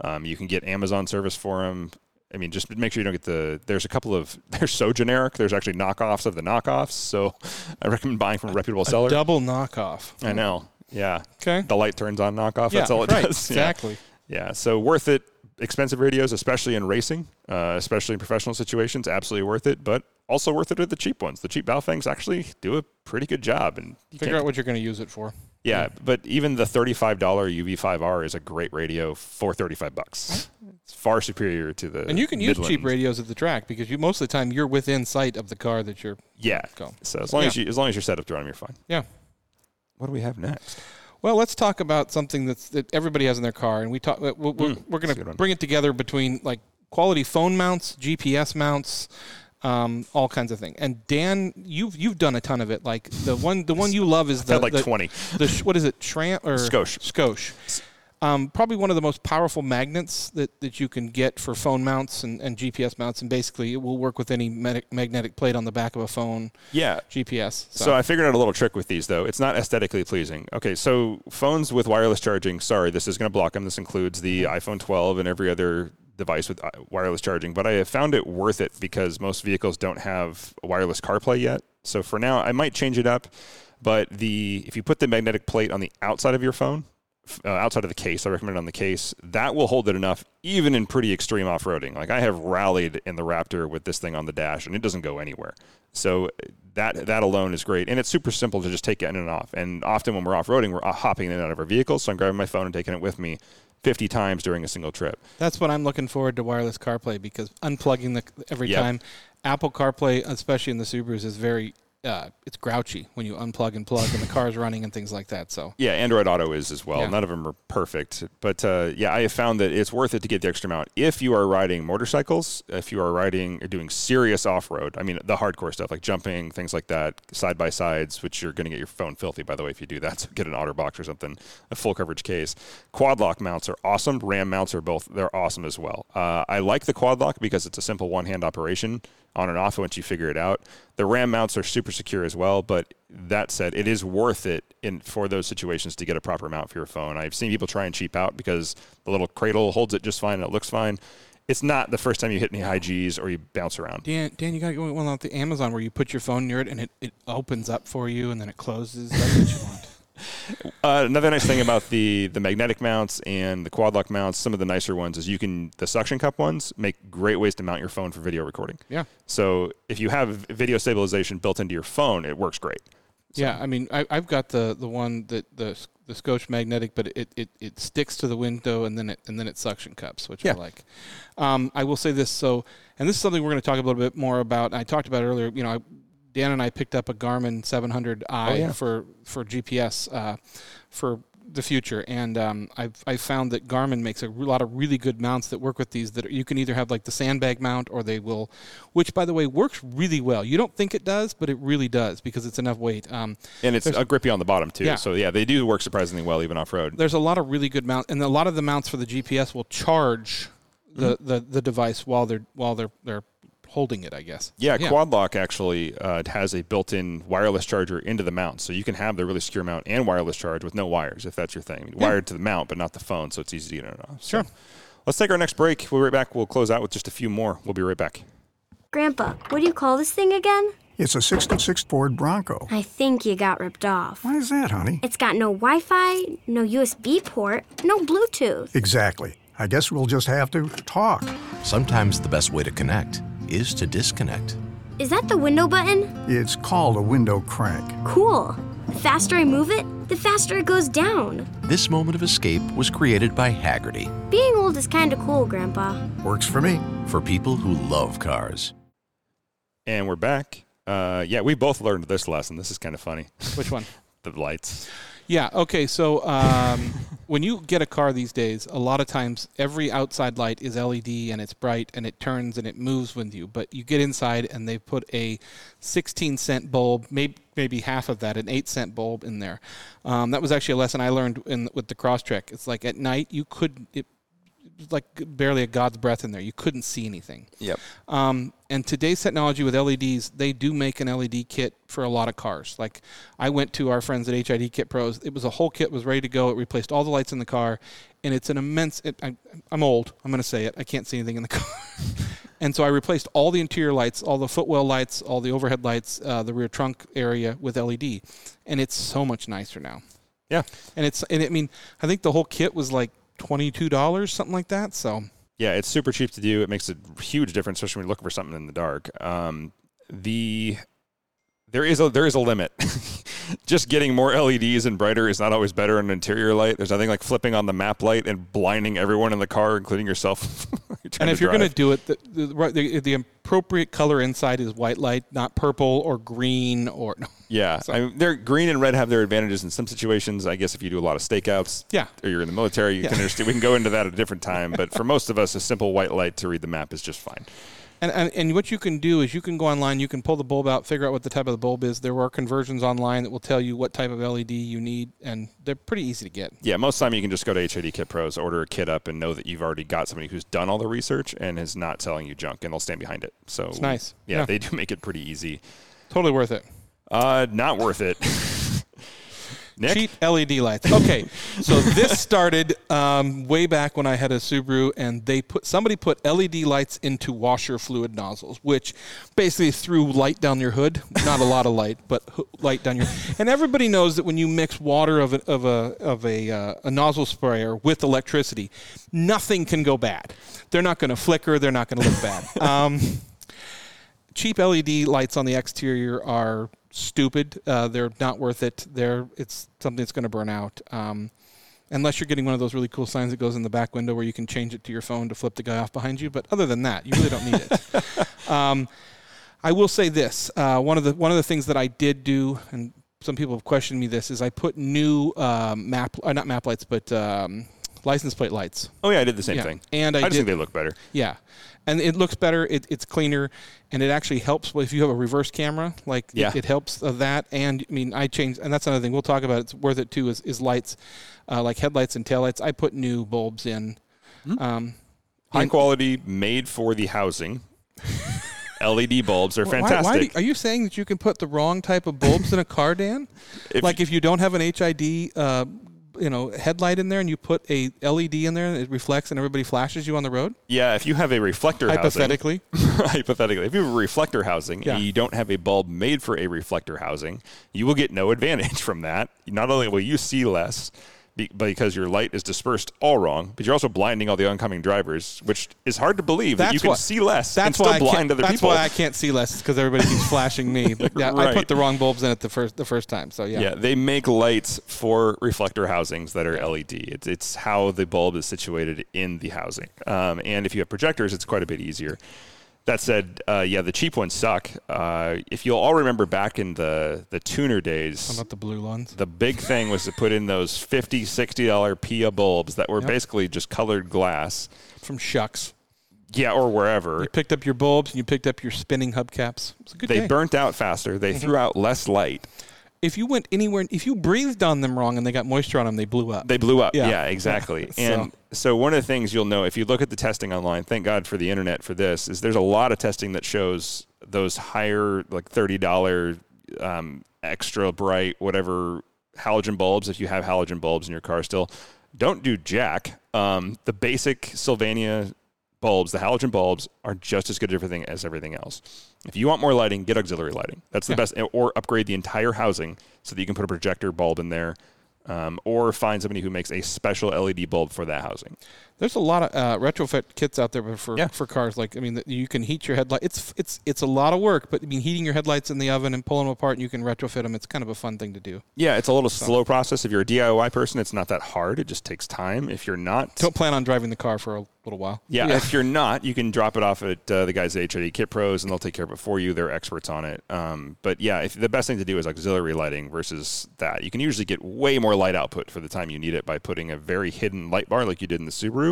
Um, you can get Amazon service for them. I mean, just make sure you don't get the. There's a couple of. They're so generic. There's actually knockoffs of the knockoffs. So I recommend buying from a reputable seller. Double knockoff. I know. Yeah. Okay. The light turns on knockoff. Yeah, That's all it right, does. Exactly. Yeah. So worth it. Expensive radios, especially in racing, uh, especially in professional situations, absolutely worth it. But also worth it with the cheap ones. The cheap Baofengs actually do a pretty good job, and Figure out what you're going to use it for. Yeah, but even the thirty-five dollar UV5R is a great radio for thirty-five bucks. It's far superior to the And you can use cheap radios at the track because you most of the time you're within sight of the car that you're. Yeah. Go. So as long as you as long as you're set up to run, you're fine. Yeah. What do we have next? Well, let's talk about something that's that everybody has in their car, and we talk. Hmm, we're, we're, we're going to bring it together between like quality phone mounts, GPS mounts, um, all kinds of things. And Dan, you've you've done a ton of it. Like the one the one you love is the had like the, 20. The what is it? Tram or Scosche. Scosche. Um, probably one of the most powerful magnets that, that you can get for phone mounts and, and GPS mounts, and basically it will work with any mag- magnetic plate on the back of a phone. Yeah. GPS. So. I figured out a little trick with these, though. It's not aesthetically pleasing. Okay, so phones with wireless charging. Sorry, this is going to block them. This includes the iPhone 12 and every other device with uh, wireless charging. But I have found it worth it because most vehicles don't have wireless CarPlay yet. So for now, I might change it up. But the if you put the magnetic plate on the outside of your phone, uh, outside of the case, I recommend it on the case. That will hold it enough, even in pretty extreme off-roading. Like I have rallied in the Raptor with this thing on the dash, and it doesn't go anywhere. So uh, that that alone is great, and it's super simple to just take it in and off. And often when we're off-roading, we're uh, hopping in and out of our vehicles, so I'm grabbing my phone and taking it with me 50 times during a single trip. That's what I'm looking forward to wireless CarPlay because unplugging the every Yep. time Apple CarPlay, especially in the Subarus, is very uh, it's grouchy when you unplug and plug and the car's running and things like that. So Yeah, Android Auto is as well. Yeah. None of them are perfect, but uh, yeah, I have found that it's worth it to get the extra mount if you are riding motorcycles, if you are riding or doing serious off road. I mean, the hardcore stuff like jumping, things like that, side by sides, which you're going to get your phone filthy by the way if you do that. So get an OtterBox or something, a full coverage case. Quad lock mounts are awesome. RAM mounts are both they're awesome as well. Uh, I like the quad lock because it's a simple one hand operation on and off once you figure it out. The RAM mounts are super secure as well, but that said, it is worth it in for those situations to get a proper mount for your phone. I've seen people try and cheap out because the little cradle holds it just fine and it looks fine. It's not the first time you hit any high G's or you bounce around. Dan, Dan, you got to go one on the Amazon where you put your phone near it and it, it opens up for you and then it closes. That's what you want. Uh, another nice thing about the the magnetic mounts and the quad lock mounts, some of the nicer ones, is you can the suction cup ones make great ways to mount your phone for video recording. Yeah. So if you have video stabilization built into your phone, it works great. Yeah, I mean, I, I've got the, the one that the the Scosche magnetic, but it, it, it sticks to the window and then it and then it suction cups, which Yeah. I like. Um, I will say this, so and this is something we're going to talk a little bit more about. I talked about earlier. You know, I, Dan and I picked up a Garmin 700i Oh, yeah. for for GPS uh, for the future, and um, I've I found that Garmin makes a lot of really good mounts that work with these. That you can either have like the sandbag mount, or they will, which by the way works really well. You don't think it does, but it really does because it's enough weight. Um, And it's uh, grippy on the bottom too. Yeah. So yeah, they do work surprisingly well even off road. there's a lot of really good mounts, and a lot of the mounts for the GPS will charge the, Mm-hmm. the, the device while they're while they're they're holding it. I guess. Yeah, Quad Lock actually uh, has a built-in wireless charger into the mount, so you can have the really secure mount and wireless charge with no wires, if that's your thing. Wired to the mount, but not the phone, so it's easy to get it off. So, Sure. Let's take our next break. We'll be right back. We'll close out with just a few more. We'll be right back. Grandpa, what do you call this thing again? It's a 66 Ford Bronco. I think you got ripped off. Why is that, honey? It's got no Wi Fi, no USB port, no Bluetooth. Exactly. I guess we'll just have to talk. Sometimes the best way to connect is to disconnect. Is that the window button? It's called a window crank. Cool. The faster I move it, the faster it goes down. This moment of escape was created by Hagerty Being old is kinda cool, Grandpa. Works for me. for people who love cars. And we're back. Uh, yeah, we both learned this lesson. This is kind of funny. Which one? the lights. Yeah. Okay. So um, when you get a car these days, a lot of times every outside light is LED and it's bright and it turns and it moves with you. But you get inside and they put a 16 cent bulb, maybe maybe half of that, an eight cent bulb in there. Um, that was actually a lesson I learned in with the Crosstrek. It's like at night you could it, like barely a god's breath in there. You couldn't see anything. Yep. Um, and today's technology with LEDs, they do make an LED kit for a lot of cars. Like I went to our friends at HID Kit Pros. It was a whole kit was ready to go. It replaced all the lights in the car, and it's an immense. It, I, I'm old. I'm going to say it. I can't see anything in the car. and so I replaced all the interior lights, all the footwell lights, all the overhead lights, uh, the rear trunk area with LED, and it's so much nicer now. Yeah. And it's and I mean I think the whole kit was like twenty two dollars something like that. So Yeah, it's super cheap to do. It makes a huge difference, especially when you're looking for something in the dark. Um, the there is a there is a limit. Just getting more LEDs and brighter is not always better in an interior light. There's nothing like flipping on the map light and blinding everyone in the car, including yourself. and if you're going to do it, the, the, the, the appropriate color inside is white light, not purple or green or no. yeah, I mean, they're green and red have their advantages in some situations. I guess if you do a lot of stakeouts, Yeah. or you're in the military, you Yeah. can understand. We can go into that at a different time, but for most of us, a simple white light to read the map is just fine. And, and and what you can do is you can go online, you can pull the bulb out, figure out what the type of the bulb is. There are conversions online that will tell you what type of LED you need, and they're pretty easy to get. Yeah, most of the time you can just go to HID Kit Pros, order a kit up, and know that you've already got somebody who's done all the research and is not selling you junk, and they'll stand behind it. So It's nice. Yeah, Yeah. they do make it pretty easy. Totally worth it. Uh, not worth it. Nick, Cheap LED lights. Okay, so this started um, way back when I had a Subaru, and they put somebody put LED lights into washer fluid nozzles, which basically threw light down your hood. Not a lot of light, but light down your. And everybody knows that when you mix water of a of a of a, uh, a nozzle sprayer with electricity, nothing can go bad. They're not going to flicker. They're not going to look bad. Um, cheap LED lights on the exterior are stupid. Uh, they're not worth it. They're it's something that's going to burn out. Um, unless you're getting one of those really cool signs that goes in the back window where you can change it to your phone to flip the guy off behind you. But other than that, you really don't need it. um, I will say this: uh, one of the one of the things that I did do, and some people have questioned me this, is I put new um, map, uh, not map lights, but um, license plate lights. Oh yeah, I did the same Yeah. thing. And I just did- think they look better. Yeah, and it looks better. It, it's cleaner, and it actually helps if you have a reverse camera. Like Yeah. it, it helps of that. And I mean, I changed, and that's another thing we'll talk about. It's worth it too. Is, is lights, uh, like headlights and taillights. I put new bulbs in. Hmm. Um, High in- quality, made for the housing. LED bulbs are Why- fantastic. Why, do- are you saying that you can put the wrong type of bulbs in a car, Dan? If like if you don't have an HID, uh, you know, headlight in there, and you put a LED in there, and it reflects, and everybody flashes you on the road. yeah, if you have a reflector Hypothetically, housing, hypothetically, if you have a reflector housing Yeah. and you don't have a bulb made for a reflector housing, you will get no advantage from that. Not only will you see less because your light is dispersed all wrong, but you're also blinding all the oncoming drivers, which is hard to believe that you can why- see less and That's still why I blind can't, other that's people. why I can't see less because everybody keeps flashing me. But yeah, I put the wrong bulbs in it the first the first time. So yeah, Yeah, they make lights for reflector housings that are LED. It's, it's how the bulb is situated in the housing. Um, and if you have projectors, it's quite a bit easier. That said, uh, yeah, the cheap ones suck. Uh, if you'll all remember back in the, the tuner days, How about the blue ones? the big thing was to put in those $50, $60 PIAA bulbs that were Yep. basically just colored glass. From Schucks. Yeah, or wherever. You picked up your bulbs and you picked up your spinning hubcaps. It's a good They day. burnt out faster. They Mm-hmm. threw out less light. If you went anywhere, if you breathed on them wrong and they got moisture on them, they blew up. They blew up. Yeah. Yeah, exactly. So- And so one of the things you'll know if you look at the testing online, thank God for the internet for this, is there's a lot of testing that shows those higher, like thirty dollar, um, extra bright, whatever halogen bulbs. If you have halogen bulbs in your car still, don't do jack. Um, the basic Sylvania bulbs, the halogen bulbs, are just as good as everything as everything else. If you want more lighting, get auxiliary lighting. That's the Yeah. best, or upgrade the entire housing so that you can put a projector bulb in there, um, or find somebody who makes a special LED bulb for that housing. There's a lot of uh, retrofit kits out there for Yeah. for cars. Like I mean, you can heat your headlight. It's it's it's a lot of work, but I mean, heating your headlights in the oven and pulling them apart, and you can retrofit them. It's kind of a fun thing to do. Yeah, it's a little slow process. If you're a DIY person, it's not that hard. It just takes time. If you're not, Don't plan on driving the car for a little while. Yeah, if you're not, you can drop it off at uh, the guys at HID Kit Pros, and they'll take care of it for you. They're experts on it. Um, but yeah, if, the best thing to do is auxiliary lighting versus that. You can usually get way more light output for the time you need it by putting a very hidden light bar like you did in the Subaru.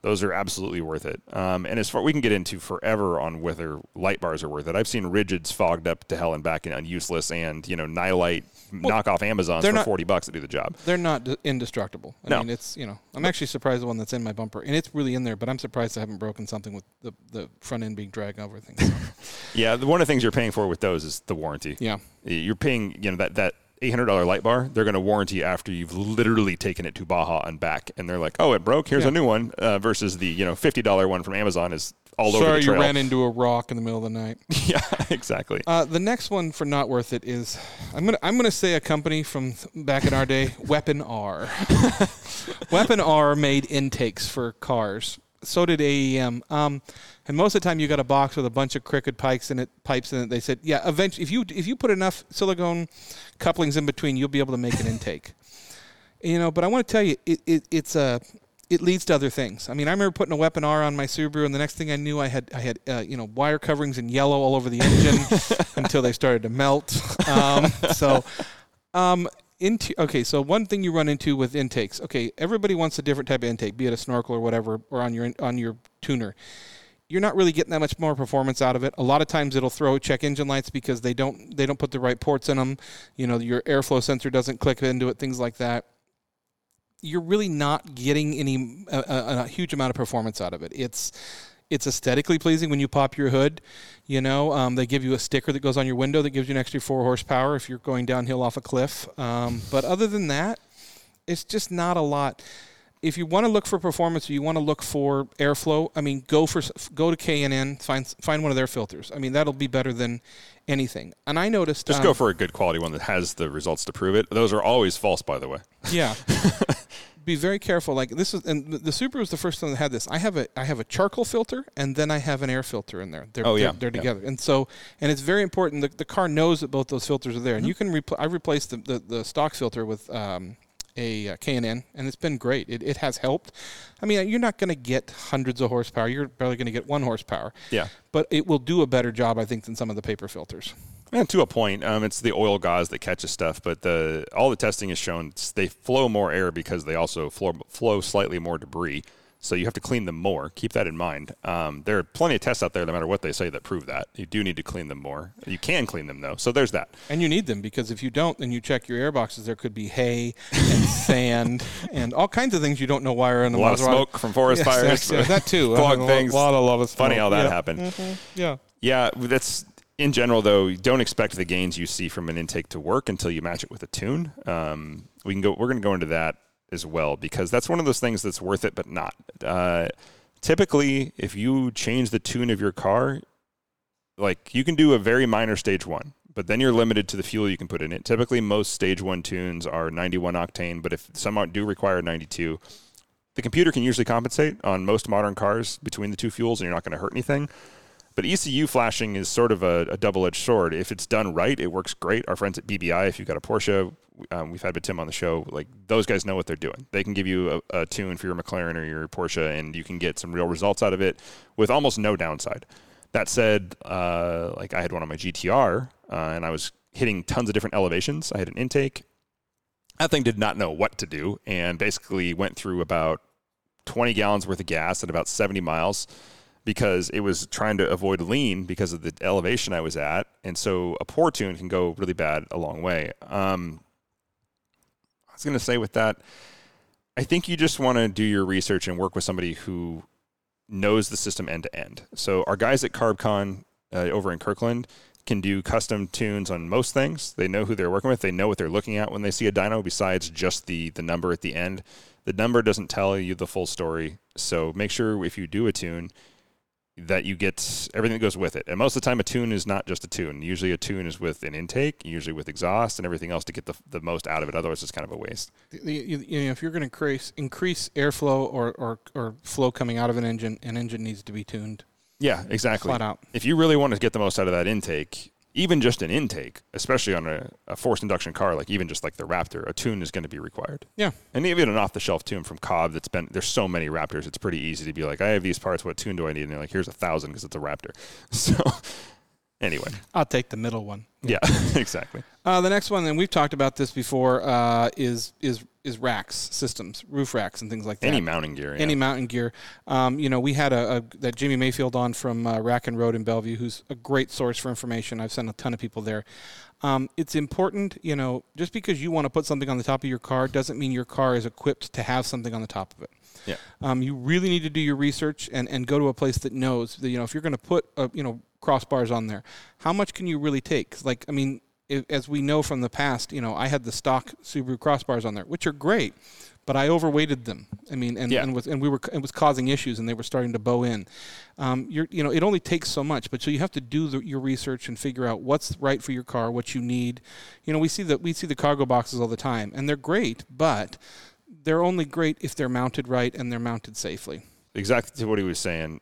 Those are absolutely worth it. Um, and as far we can get into forever on whether light bars are worth it. I've seen rigids fogged up to hell and back and, useless, and you know Nilight knockoff Amazons for not- forty bucks to do the job. They're not indestructible. I No. mean, it's you know, I'm actually surprised the one that's in my bumper, and it's really in there. But I'm surprised I haven't broken something with the, the front end being dragged over things. Yeah, one of the things you're paying for with those is the warranty. yeah, You're paying, you know, that that eight hundred dollar light bar. They're going to warranty after you've literally taken it to Baja and back, and they're like, "Oh, it broke. Here's Yeah. a new one." Uh, versus the you know fifty dollar one from Amazon is all over sorry the you ran into a rock in the middle of the night. yeah, exactly. Uh, the next one for not worth it is I'm gonna I'm gonna say a company from back in our day, Weapon R. Weapon R made intakes for cars. So did AEM. Um, and most of the time, you got a box with a bunch of crooked pipes in it. Pipes in it. They said, yeah, eventually, if you if you put enough silicone couplings in between, you'll be able to make an intake. you know, but I want to tell you, it, it it's a it leads to other things. I mean, I remember putting a Weapon R on my Subaru, and the next thing I knew, I had I had uh, you know wire coverings in yellow all over the engine until they started to melt. Um, so, um, into okay, so one thing you run into with intakes. Okay, everybody wants a different type of intake, be it a snorkel or whatever, or on your on your tuner. You're not really getting that much more performance out of it. A lot of times it'll throw check engine lights because they don't they don't put the right ports in them. You know, your airflow sensor doesn't click into it, things like that you're really not getting any a, a, a huge amount of performance out of it. It's it's aesthetically pleasing when you pop your hood. You know, um, they give you a sticker that goes on your window that gives you an extra four horsepower if you're going downhill off a cliff. Um, but other than that, it's just not a lot. If you want to look for performance, or you want to look for airflow. I mean, go for go to K and N, find find one of their filters. I mean, that'll be better than anything. And I noticed Just um, go for a good quality one that has the results to prove it. Those are always false, by the way. Yeah. Be very careful. Like this is, and the- the Subaru was the first one that had this. I have a, I have a charcoal filter, and then I have an air filter in there. They're, Oh, they're- yeah, they're, yeah. together, and so, and it's very important. The, the car knows that both those filters are there, Mm-hmm. and you can. Repl- I replaced the, the the stock filter with um, a uh, K&N, and it's been great. It, it has helped. I mean, you're not going to get hundreds of horsepower. You're barely going to get one horsepower. Yeah. But it will do a better job, I think, than some of the paper filters. And to a point, um, it's the oil gauze that catches stuff, but the all the testing has shown they flow more air because they also flow, flow slightly more debris. So you have to clean them more. Keep that in mind. Um, there are plenty of tests out there, no matter what they say, that prove that you do need to clean them more. You can clean them though, so there's that. And you need them because if you don't, then you check your air boxes. There could be hay and sand and all kinds of things you don't know why are in the A lot of smoke from forest Yes, fires, yes, that too. fog A lot- things. lot of love Funny how that Yeah. happened. Mhm. Yeah. Yeah, that's in general though. Don't expect the gains you see from an intake to work until you match it with a tune. Um, we can go. We're going to go into that as well because that's one of those things that's worth it, but not. Uh, typically, if you change the tune of your car, like you can do a very minor stage one, but then you're limited to the fuel you can put in it. Typically, most stage one tunes are 91 octane, but if some do require 92, the computer can usually compensate on most modern cars between the two fuels, and you're not going to hurt anything. But ECU flashing is sort of a, a double-edged sword. If it's done right, it works great. Our friends at BBI, if you've got a Porsche, um, we've had with Tim on the show. Like those guys know what they're doing. They can give you a, a tune for your McLaren or your Porsche, and you can get some real results out of it with almost no downside. That said, uh, like I had one on my GTR, uh, and I was hitting tons of different elevations. I had an intake. That thing did not know what to do, and basically went through about 20 gallons worth of gas at about 70 miles because it was trying to avoid lean because of the elevation I was at. And so a poor tune can go really bad a long way. Um, I was going to say with that, I think you just want to do your research and work with somebody who knows the system end to end. So our guys at CarbCon uh, over in Kirkland can do custom tunes on most things. They know who they're working with. They know what they're looking at when they see a dyno besides just the the number at the end. The number doesn't tell you the full story. So make sure if you do a tune that you get everything that goes with it. And most of the time, a tune is not just a tune. Usually, a tune is with an intake, usually with exhaust and everything else to get the, the most out of it. Otherwise, it's kind of a waste. The- You, you know, if you're going to increase increase airflow or, or or flow coming out of an engine, an engine needs to be tuned. Yeah, exactly. Flat out. If you really want to get the most out of that intake, even just an intake, especially on a, a forced induction car, like even just like the Raptor, a tune is going to be required. Yeah. And even an off the shelf tune from Cobb that's been, there's so many Raptors, it's pretty easy to be like, I have these parts, what tune do I need? And they're like, here's a thousand because it's a Raptor. So, anyway, I'll take the middle one. yeah, exactly. Uh, the next one, and we've talked about this before, uh, is is is racks systems, roof racks, and things like that. Any mounting gear. Yeah. any mounting gear. Um, you know, we had a, a that Jimmy Mayfield on from uh, Rack and Road in Bellevue, who's a great source for information. I've sent a ton of people there. Um, it's important, you know, just because you want to put something on the top of your car doesn't mean your car is equipped to have something on the top of it. Yeah. Um, you really need to do your research and, and go to a place that knows that, you know, if you're going to put, a, you know, crossbars on there, how much can you really take? like, I mean, as we know from the past, you know, I had the stock Subaru crossbars on there, which are great, but I overweighted them. I mean, and, Yeah. and was and we were it was causing issues, and they were starting to bow in. Um, you're you know, it only takes so much, but so you have to do the, your research and figure out what's right for your car, what you need. You know, we see that we see the cargo boxes all the time, and they're great, but they're only great if they're mounted right and they're mounted safely. exactly to what he was saying.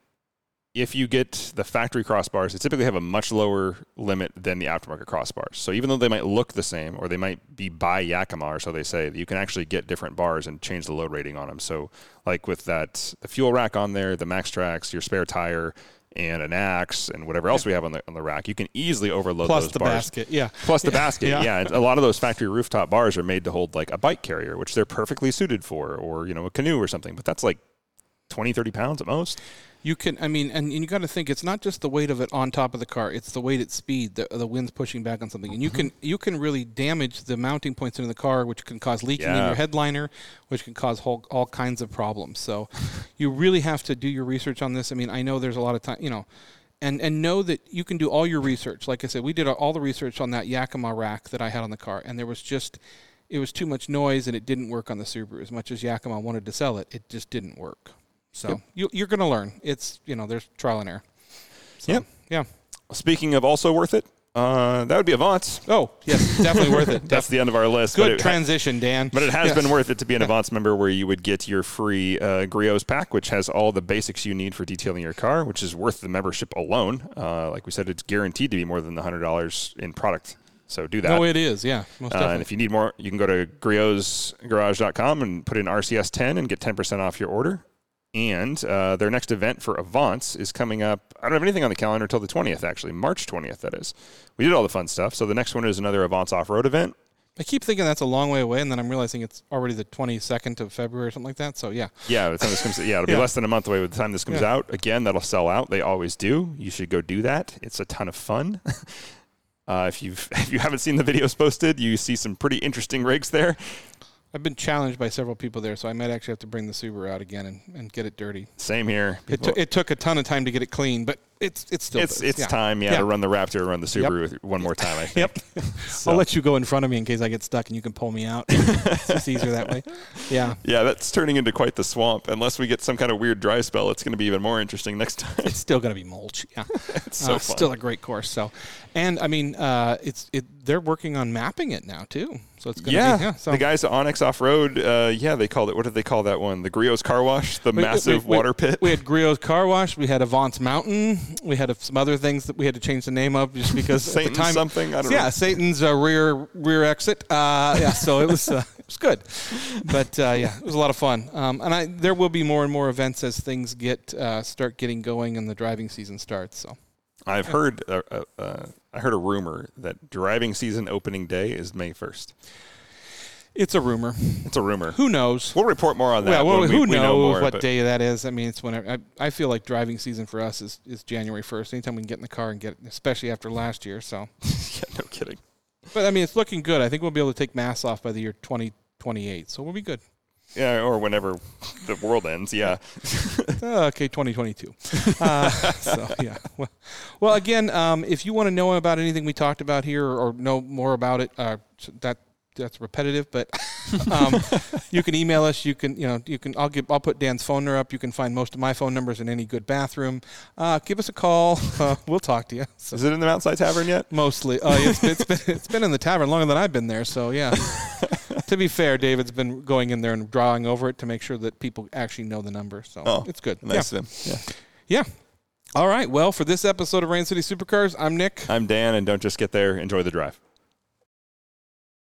If you get the factory crossbars, they typically have a much lower limit than the aftermarket crossbars. So even though they might look the same, or they might be by Yakima, or so they say, you can actually get different bars and change the load rating on them. So like with that, the fuel rack on there, the Maxtrax, your spare tire, and an axe, and whatever else we have on the on the rack, you can easily overload those bars. Plus those the bars. basket, yeah. Plus the basket, Yeah. yeah. A lot of those factory rooftop bars are made to hold like a bike carrier, which they're perfectly suited for, or you know a canoe or something. But that's like 20, 30 pounds at most. You can, I mean, and, and you got to think it's not just the weight of it on top of the car; it's the weight at speed. The, the wind's pushing back on something, and you mm-hmm. can you can really damage the mounting points in the car, which can cause leaking in your headliner, which can cause whole, all kinds of problems. So, you really have to do your research on this. I mean, I know there's a lot of time, you know, and and know that you can do all your research. Like I said, we did all the research on that Yakima rack that I had on the car, and there was just it was too much noise, and it didn't work on the Subaru. As much as Yakima wanted to sell it, it just didn't work. So you, you're going to learn. It's you know there's trial and error. So, Yep. Yeah. Speaking of also worth it, uh, that would be Avance. Oh yes, definitely worth it. That's the end of our list. Good it, transition, Dan. But it has Yes. been worth it to be an Avance member where you would get your free uh, Griot's pack, which has all the basics you need for detailing your car, which is worth the membership alone. Uh, like we said, it's guaranteed to be more than the $100 in product So do that. No, it is. Yeah, most Uh, definitely. and if you need more, you can go to griotsgarage.com and put in RCS10 and get 10% off your order. And uh, their next event for Avance is coming up. I don't have anything on the calendar until the 20th, actually. March 20th, that is. We did all the fun stuff. So the next one is another Avance off road event. I keep thinking that's a long way away, and then I'm realizing it's already the 22nd of February or something like that. So yeah, Yeah, by the time this comes, yeah, it'll be Yeah. less than a month away by the time this comes Yeah. out. Again, that'll sell out. They always do. You should go do that. It's a ton of fun. uh, if you've if you haven't seen the videos posted, you see some pretty interesting rigs there. I've been challenged by several people there, so I might actually have to bring the Subaru out again and, and get it dirty. Same here. It, t- it took a ton of time to get it clean, but it's it's still it's it's Yeah. time, yeah, Yeah. to run the Raptor run the Subaru one more time. I think. Yep. So- I'll let you go in front of me in case I get stuck, and you can pull me out. it's just easier that way. Yeah, Yeah, that's turning into quite the swamp. Unless we get some kind of weird dry spell, it's going to be even more interesting next time. it's still going to be mulch. Yeah, It's so Uh, still a great course. So, and I mean, uh, it's it. They're working on mapping it now too. So it's going to yeah, be yeah. So the guys at Onyx Off Road, uh, yeah, they called it. What did they call that one? The Griot's Car Wash, the We- we- massive we- water pit. We had Griot's Car Wash. We had Avance Mountain. We had a, some other things that we had to change the name of just because at the time something? I don't yeah, know. Satan's uh, rear rear exit. Uh, yeah, so it was uh, it was good, but uh, yeah, it was a lot of fun. Um, and I there will be more and more events as things get uh, start getting going and the driving season starts. So I've heard, uh, uh, uh, I heard a rumor that driving season opening day is May first. It's a rumor. It's a rumor. Who knows? We'll report more on that. Well, well, we, who we knows know more, what day that is? I mean, it's whenever. I, I feel like driving season for us is, is January first. Anytime we can get in the car and get, especially after last year. So, yeah, no kidding. but I mean, it's looking good. I think we'll be able to take mass off by the year twenty twenty eight. So we'll be good. Yeah, or whenever the world ends. Yeah. Uh, okay, 2022. Uh, so yeah. Well, well again, um, if you want to know about anything we talked about here or know more about it, uh, that that's repetitive, but um, you can email us. You can you know you can I'll give I'll put Dan's phone number up. You can find most of my phone numbers in any good bathroom. Uh, give us a call. Uh, we'll talk to you. So Is it in the Mountside Tavern yet? mostly, uh, it's, it's been it's been in the tavern longer than I've been there. So yeah. to be fair, David's been going in there and drawing over it to make sure that people actually know the number. So Oh, it's good. Nice Yeah. of him. Yeah. Yeah. All right. Well, for this episode of Rain City Supercars, I'm Nick. I'm Dan, and don't just get there. Enjoy the drive.